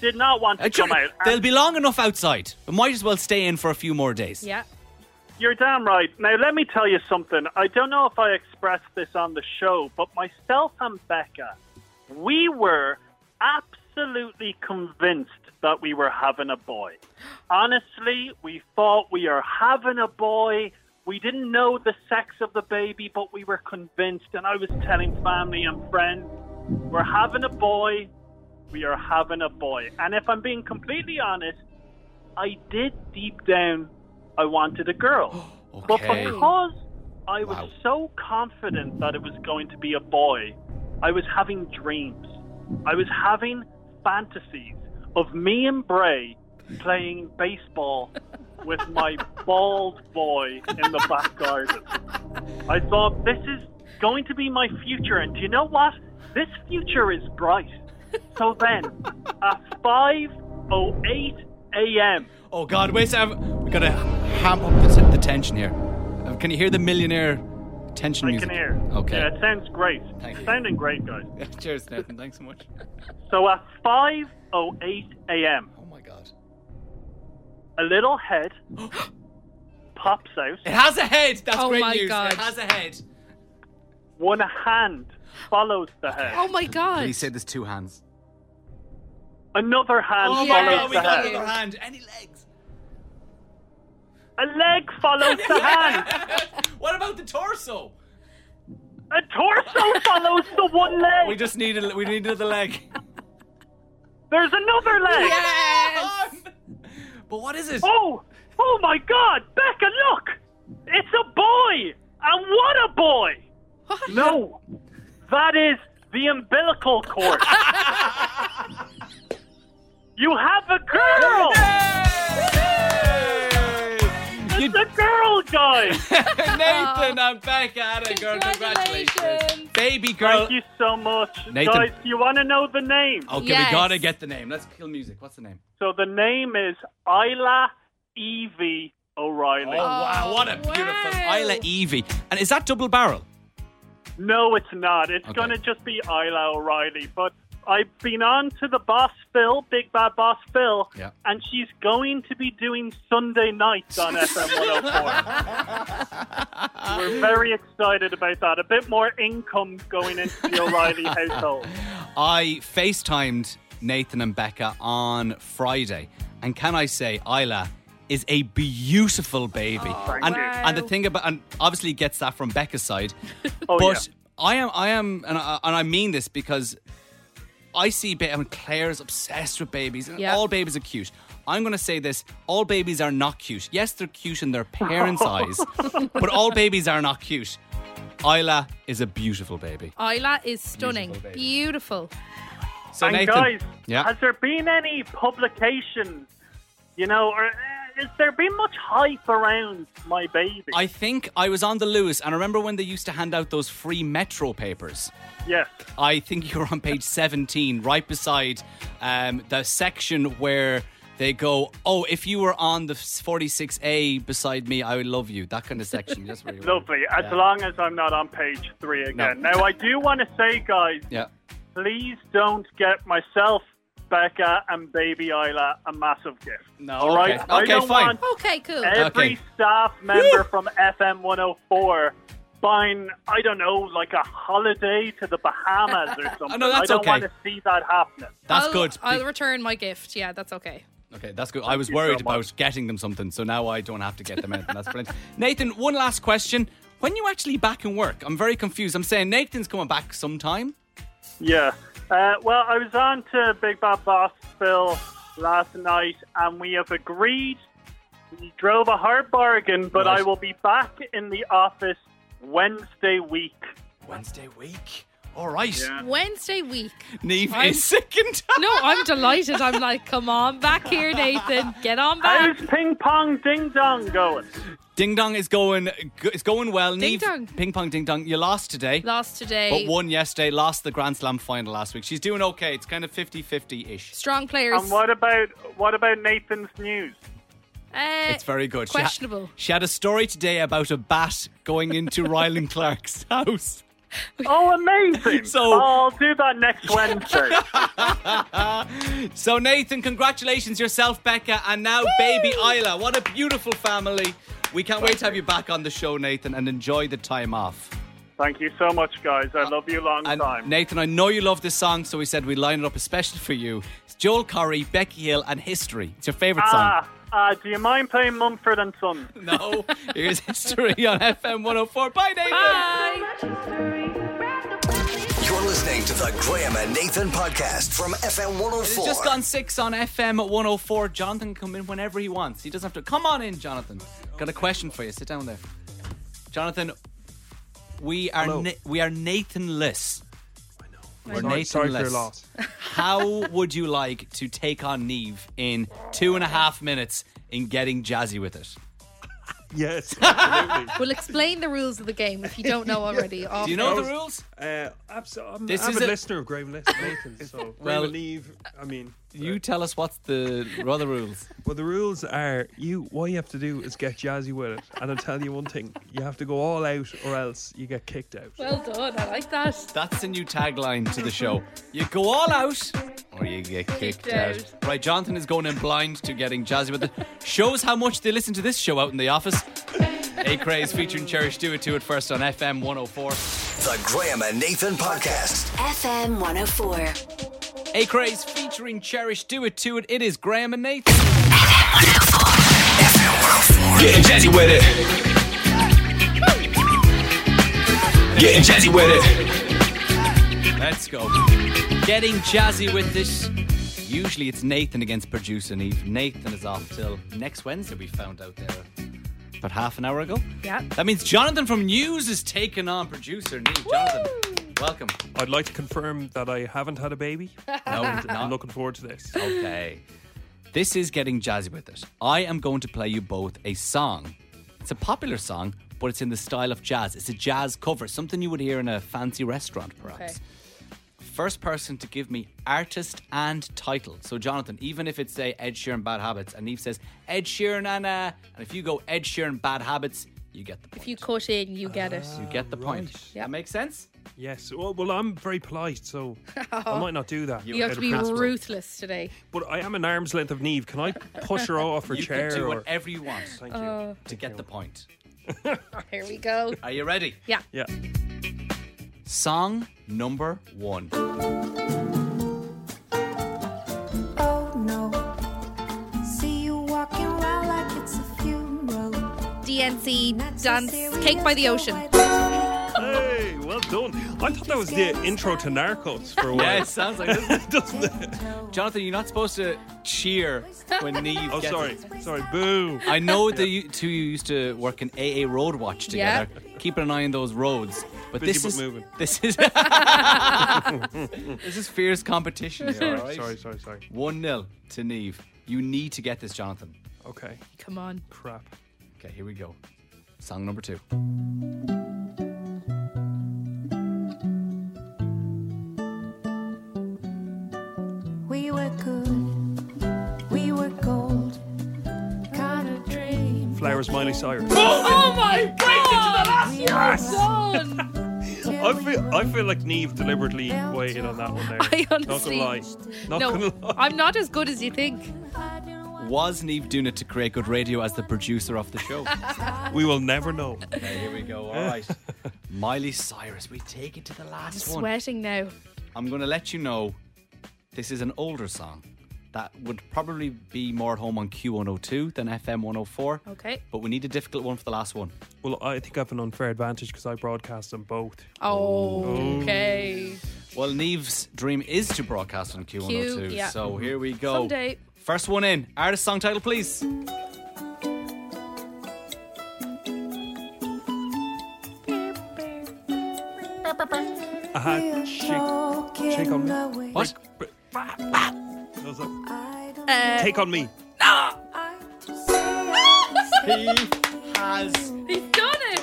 Did not want to Uh, come out. They'll be long enough outside. We might as well stay in for a few more days. Yeah. You're damn right. Now, let me tell you something. I don't know if I expressed this on the show, but myself and Becca, we were absolutely convinced that we were having a boy. Honestly, we thought we are having a boy. We didn't know the sex of the baby, but we were convinced. And I was telling family and friends, we're having a boy. We are having a boy. And if I'm being completely honest, I did deep down, I wanted a girl. But because I was Wow. so confident that it was going to be a boy, I was having dreams. I was having fantasies of me and Bray playing baseball with my bald boy in the back garden. I thought this is going to be my future, and do you know what? This future is bright. So then, at 5:08 a.m., Oh God, wait! a second. We gotta ham up the, t- the tension here. Uh, Can you hear the millionaire tension I music? can hear. Okay. Yeah, it sounds great. Thank you. Sounding great, guys. Cheers, Nathan. Thanks so much. So at 5:08 a.m., Oh my God. a little head pops out. It has a head. That's Oh great my news. God. It has a head. One hand follows the head. Oh my god. He said there's two hands. Another hand Oh my follows God, we the got head. another hand. Any legs? A leg follows the hand. What about the torso? A torso follows the one leg. We just need a, we need another leg. There's another leg. Yes. But what is it? Oh, oh my God, Becca, look! It's a boy, and what a boy! No, that is the umbilical cord. you have a girl. Yay! It's a girl, guys. Nathan and Becca had a girl. Congratulations. Congratulations. Baby girl. Thank you so much, Nathan. guys. You want to know the name? Okay, Yes. we gotta get the name. Let's kill music. What's the name? So the name is Isla Evie O'Reilly. Oh, wow, oh, what a beautiful wow. Isla Evie. And is that double barrel? No, it's not. It's Okay. going to just be Isla O'Reilly. But I've been on to the boss Phil, Big Bad Boss Phil, Yeah. and she's going to be doing Sunday nights on FM 104. We're very excited about that. A bit more income going into the O'Reilly household. I FaceTimed Nathan and Becca on Friday. And can I say, Isla is a beautiful baby. Oh, thank and you. and the thing about and obviously gets that from Becca's side. Oh, but yeah. I am I am and I, and I mean this because I see ba- I mean, Claire's obsessed with babies and Yeah. all babies are cute. I'm going to say this all babies are not cute. Yes, they're cute in their parents' eyes, but all babies are not cute. Isla is a beautiful baby. Isla is stunning. Beautiful. Beautiful. So and Nathan, guys, yeah. has there been any publication, you know, or has there been much hype around my baby? I think I was on the Luas, and I remember when they used to hand out those free Metro papers. yes. I think you were on page 17, right beside um, the section where they go, Oh, if you were on the 46A beside me, I would love you. That kind of section. That's where you were. Lovely. As Yeah. long as I'm not on page three again. Now, I do want to say, guys, Yeah. please don't get myself, Becca, and baby Isla a massive gift. No, All right? okay. I Okay, don't fine. want Okay, cool. every Okay. staff member from FM 104 buying, I don't know, like a holiday to the Bahamas or something. no, that's I don't okay. want to see that happening. That's I'll, good. I'll return my gift. Yeah, that's okay. Okay, that's good. I was you so worried about getting them something, so now I don't have to get them anything. That's brilliant. Nathan, one last question. When you actually back in work? I'm very confused. I'm saying Nathan's coming back sometime. Yeah. Uh, well, I was on to Big Bad Boss Phil last night, and we have agreed. We drove a hard bargain, but Right. I will be back in the office Wednesday week. Wednesday week. All right. Yeah. Wednesday week. Neve I'm- is sickened. No, I'm delighted. I'm like, come on back here, Nathan. Get on back. How's ping pong ding dong going? Ding dong is going. It's going well. Ding Neve, dong. ping pong ding dong. You lost today. Lost today. But won yesterday, lost the Grand Slam final last week. She's doing okay. It's kind of 50-50 ish. Strong players. And what about what about Nathan's news? Uh, It's very good. She ha- questionable. She had a story today about a bat going into Rylan Clark's house. Oh, amazing! So- I'll do that next Wednesday. So Nathan, congratulations yourself, Becca, and now baby Isla. What a beautiful family. We can't wait to have you back on the show, Nathan, and enjoy the time off. Thank you so much, guys. I love you long And time. Nathan, I know you love this song, so we said we'd line it up especially for you. It's Joel Corry, Becky Hill, and History. It's your favourite song. Ah, Ah, ah, do you mind playing Mumford and Sons? No, here's History on FM 104. Bye, Nathan. Bye. You're listening to the Graham and Nathan podcast from FM It's 104. just gone six on FM 104. Jonathan can come in whenever he wants. He doesn't have to. Come on in, Jonathan. Got a question for you. Sit down there. Jonathan, we are Hello. Na- we are Nathanless. We're Sorry, sorry for your loss. How would you like to take on Neve in two and a half minutes in getting jazzy with it? Yes, absolutely. We'll explain the rules of the game if you don't know already. Off Do you know the rules? Uh, absolutely. I'm This an is avid a- listener of Graham Lis- Nathan. So Well- well, Graham and Eve. I mean, You tell us what's the what are the rules. well, the rules are you. What you have to do is get jazzy with it, and I'll tell you one thing: you have to go all out, or else you get kicked out. Well done. I like that. That's the new tagline to the show. You go all out or you get kicked, Kicked out. out. Right, Jonathan is going in blind to getting jazzy with it. Shows how much they listen to this show out in the office. Acraze featuring Cherish Do It To It first on FM 104. The Graham and Nathan podcast. FM 104. Acraze featuring Cherish Do It To It. It is Graham and Nathan. Getting jazzy with it. Getting jazzy with it. Let's go. Getting jazzy with this. Usually it's Nathan against producer Neve. Nathan is off till next Wednesday, we found out there about half an hour ago. Yeah. That means Jonathan from News is taking on producer Neve. Jonathan, welcome. I'd like to confirm that I haven't had a baby. No, not. I'm looking forward to this. Okay. This is getting jazzy with it. I am going to play you both a song. It's a popular song, but it's in the style of jazz. It's a jazz cover, something you would hear in a fancy restaurant, perhaps. Okay. First person to give me artist and title. So, Jonathan, even if it's say Ed Sheeran Bad Habits, and Eve says Ed Sheeran and uh, and if you go Ed Sheeran Bad Habits, you get the point. If you cut in, you get it. You get the point. Yep. That makes sense. Yes. Well, well, I'm very polite, so I might not do that. You have to be principle. ruthless today. But I am an arm's length of Neve. Can I push her off her You chair? can do or... whatever you want Thank oh. you. Oh, to get the point. here we go. Are you ready? Yeah. Yeah. Song number one. Oh no. See you walking around like you're dancey dance Cake by the Ocean. Hey, well done. I thought that was the intro to Narcos for a while. Yeah, it sounds like it. doesn't it? Jonathan, you're not supposed to cheer when Neve Oh, gets sorry. it. Sorry, boo. I know that you two used to work in AA Road Watch Yeah. together. Keeping an eye on those roads. But Busy this but is moving. this is this is fierce competition. Here, all right? Sorry, sorry, sorry. One 0 to Neve. You need to get this, Jonathan. Okay. Come on. Crap. Okay, here we go. Song number two. We were good, we were gold, kind of dream. Flowers, Miley Cyrus. Oh, oh my god! Yes. I feel, I feel like Neve deliberately waited on that one there. I Not honestly. gonna lie. Not no, gonna lie. I'm not as good as you think. Was Neve doing it to create good radio as the producer of the show? We will never know. okay, here we go. All right. Miley Cyrus, we take it to the last one. Sweating now. I'm going to let you know this is an older song that would probably be more at home on Q102 than FM 104. Okay. But we need a difficult one for the last one. Well, I think I have an unfair advantage because I broadcast them both. Oh, okay. Well, Neve's dream is to broadcast on Q102. Q, yeah. So here we go. Someday. First one in. Artist song title, please. Uh-huh. Shake, shake on me. What? I was like, Uh, Take on me. He has. He's done it.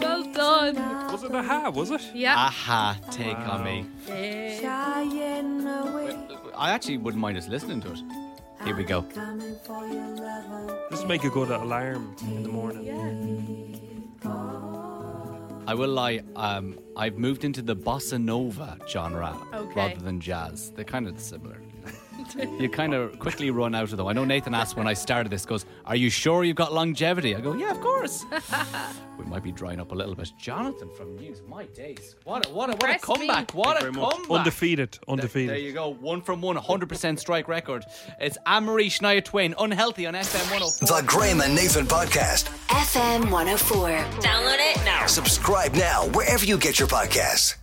Well done. Was it a-ha? Was it? Yeah. A-ha, take on me. Yeah. I actually wouldn't mind us listening to it. Here we go. Just make a good alarm in the morning. I will lie. Um, I've moved into the bossa nova genre Okay. rather than jazz. They're kind of similar. you kind of quickly run out of them. I know Nathan asked when I started this, goes, Are you sure you've got longevity? I go, Yeah, of course. we might be drying up a little bit. Jonathan from News, my days. What a, what a, what a comeback. What a comeback. Undefeated. Th- Undefeated. There you go. One from one, 100% strike record. It's Anne-Marie Shania Twain, Unhealthy on FM 104. The Graham and Nathan Podcast. FM 104. Download it now. Subscribe now wherever you get your podcasts.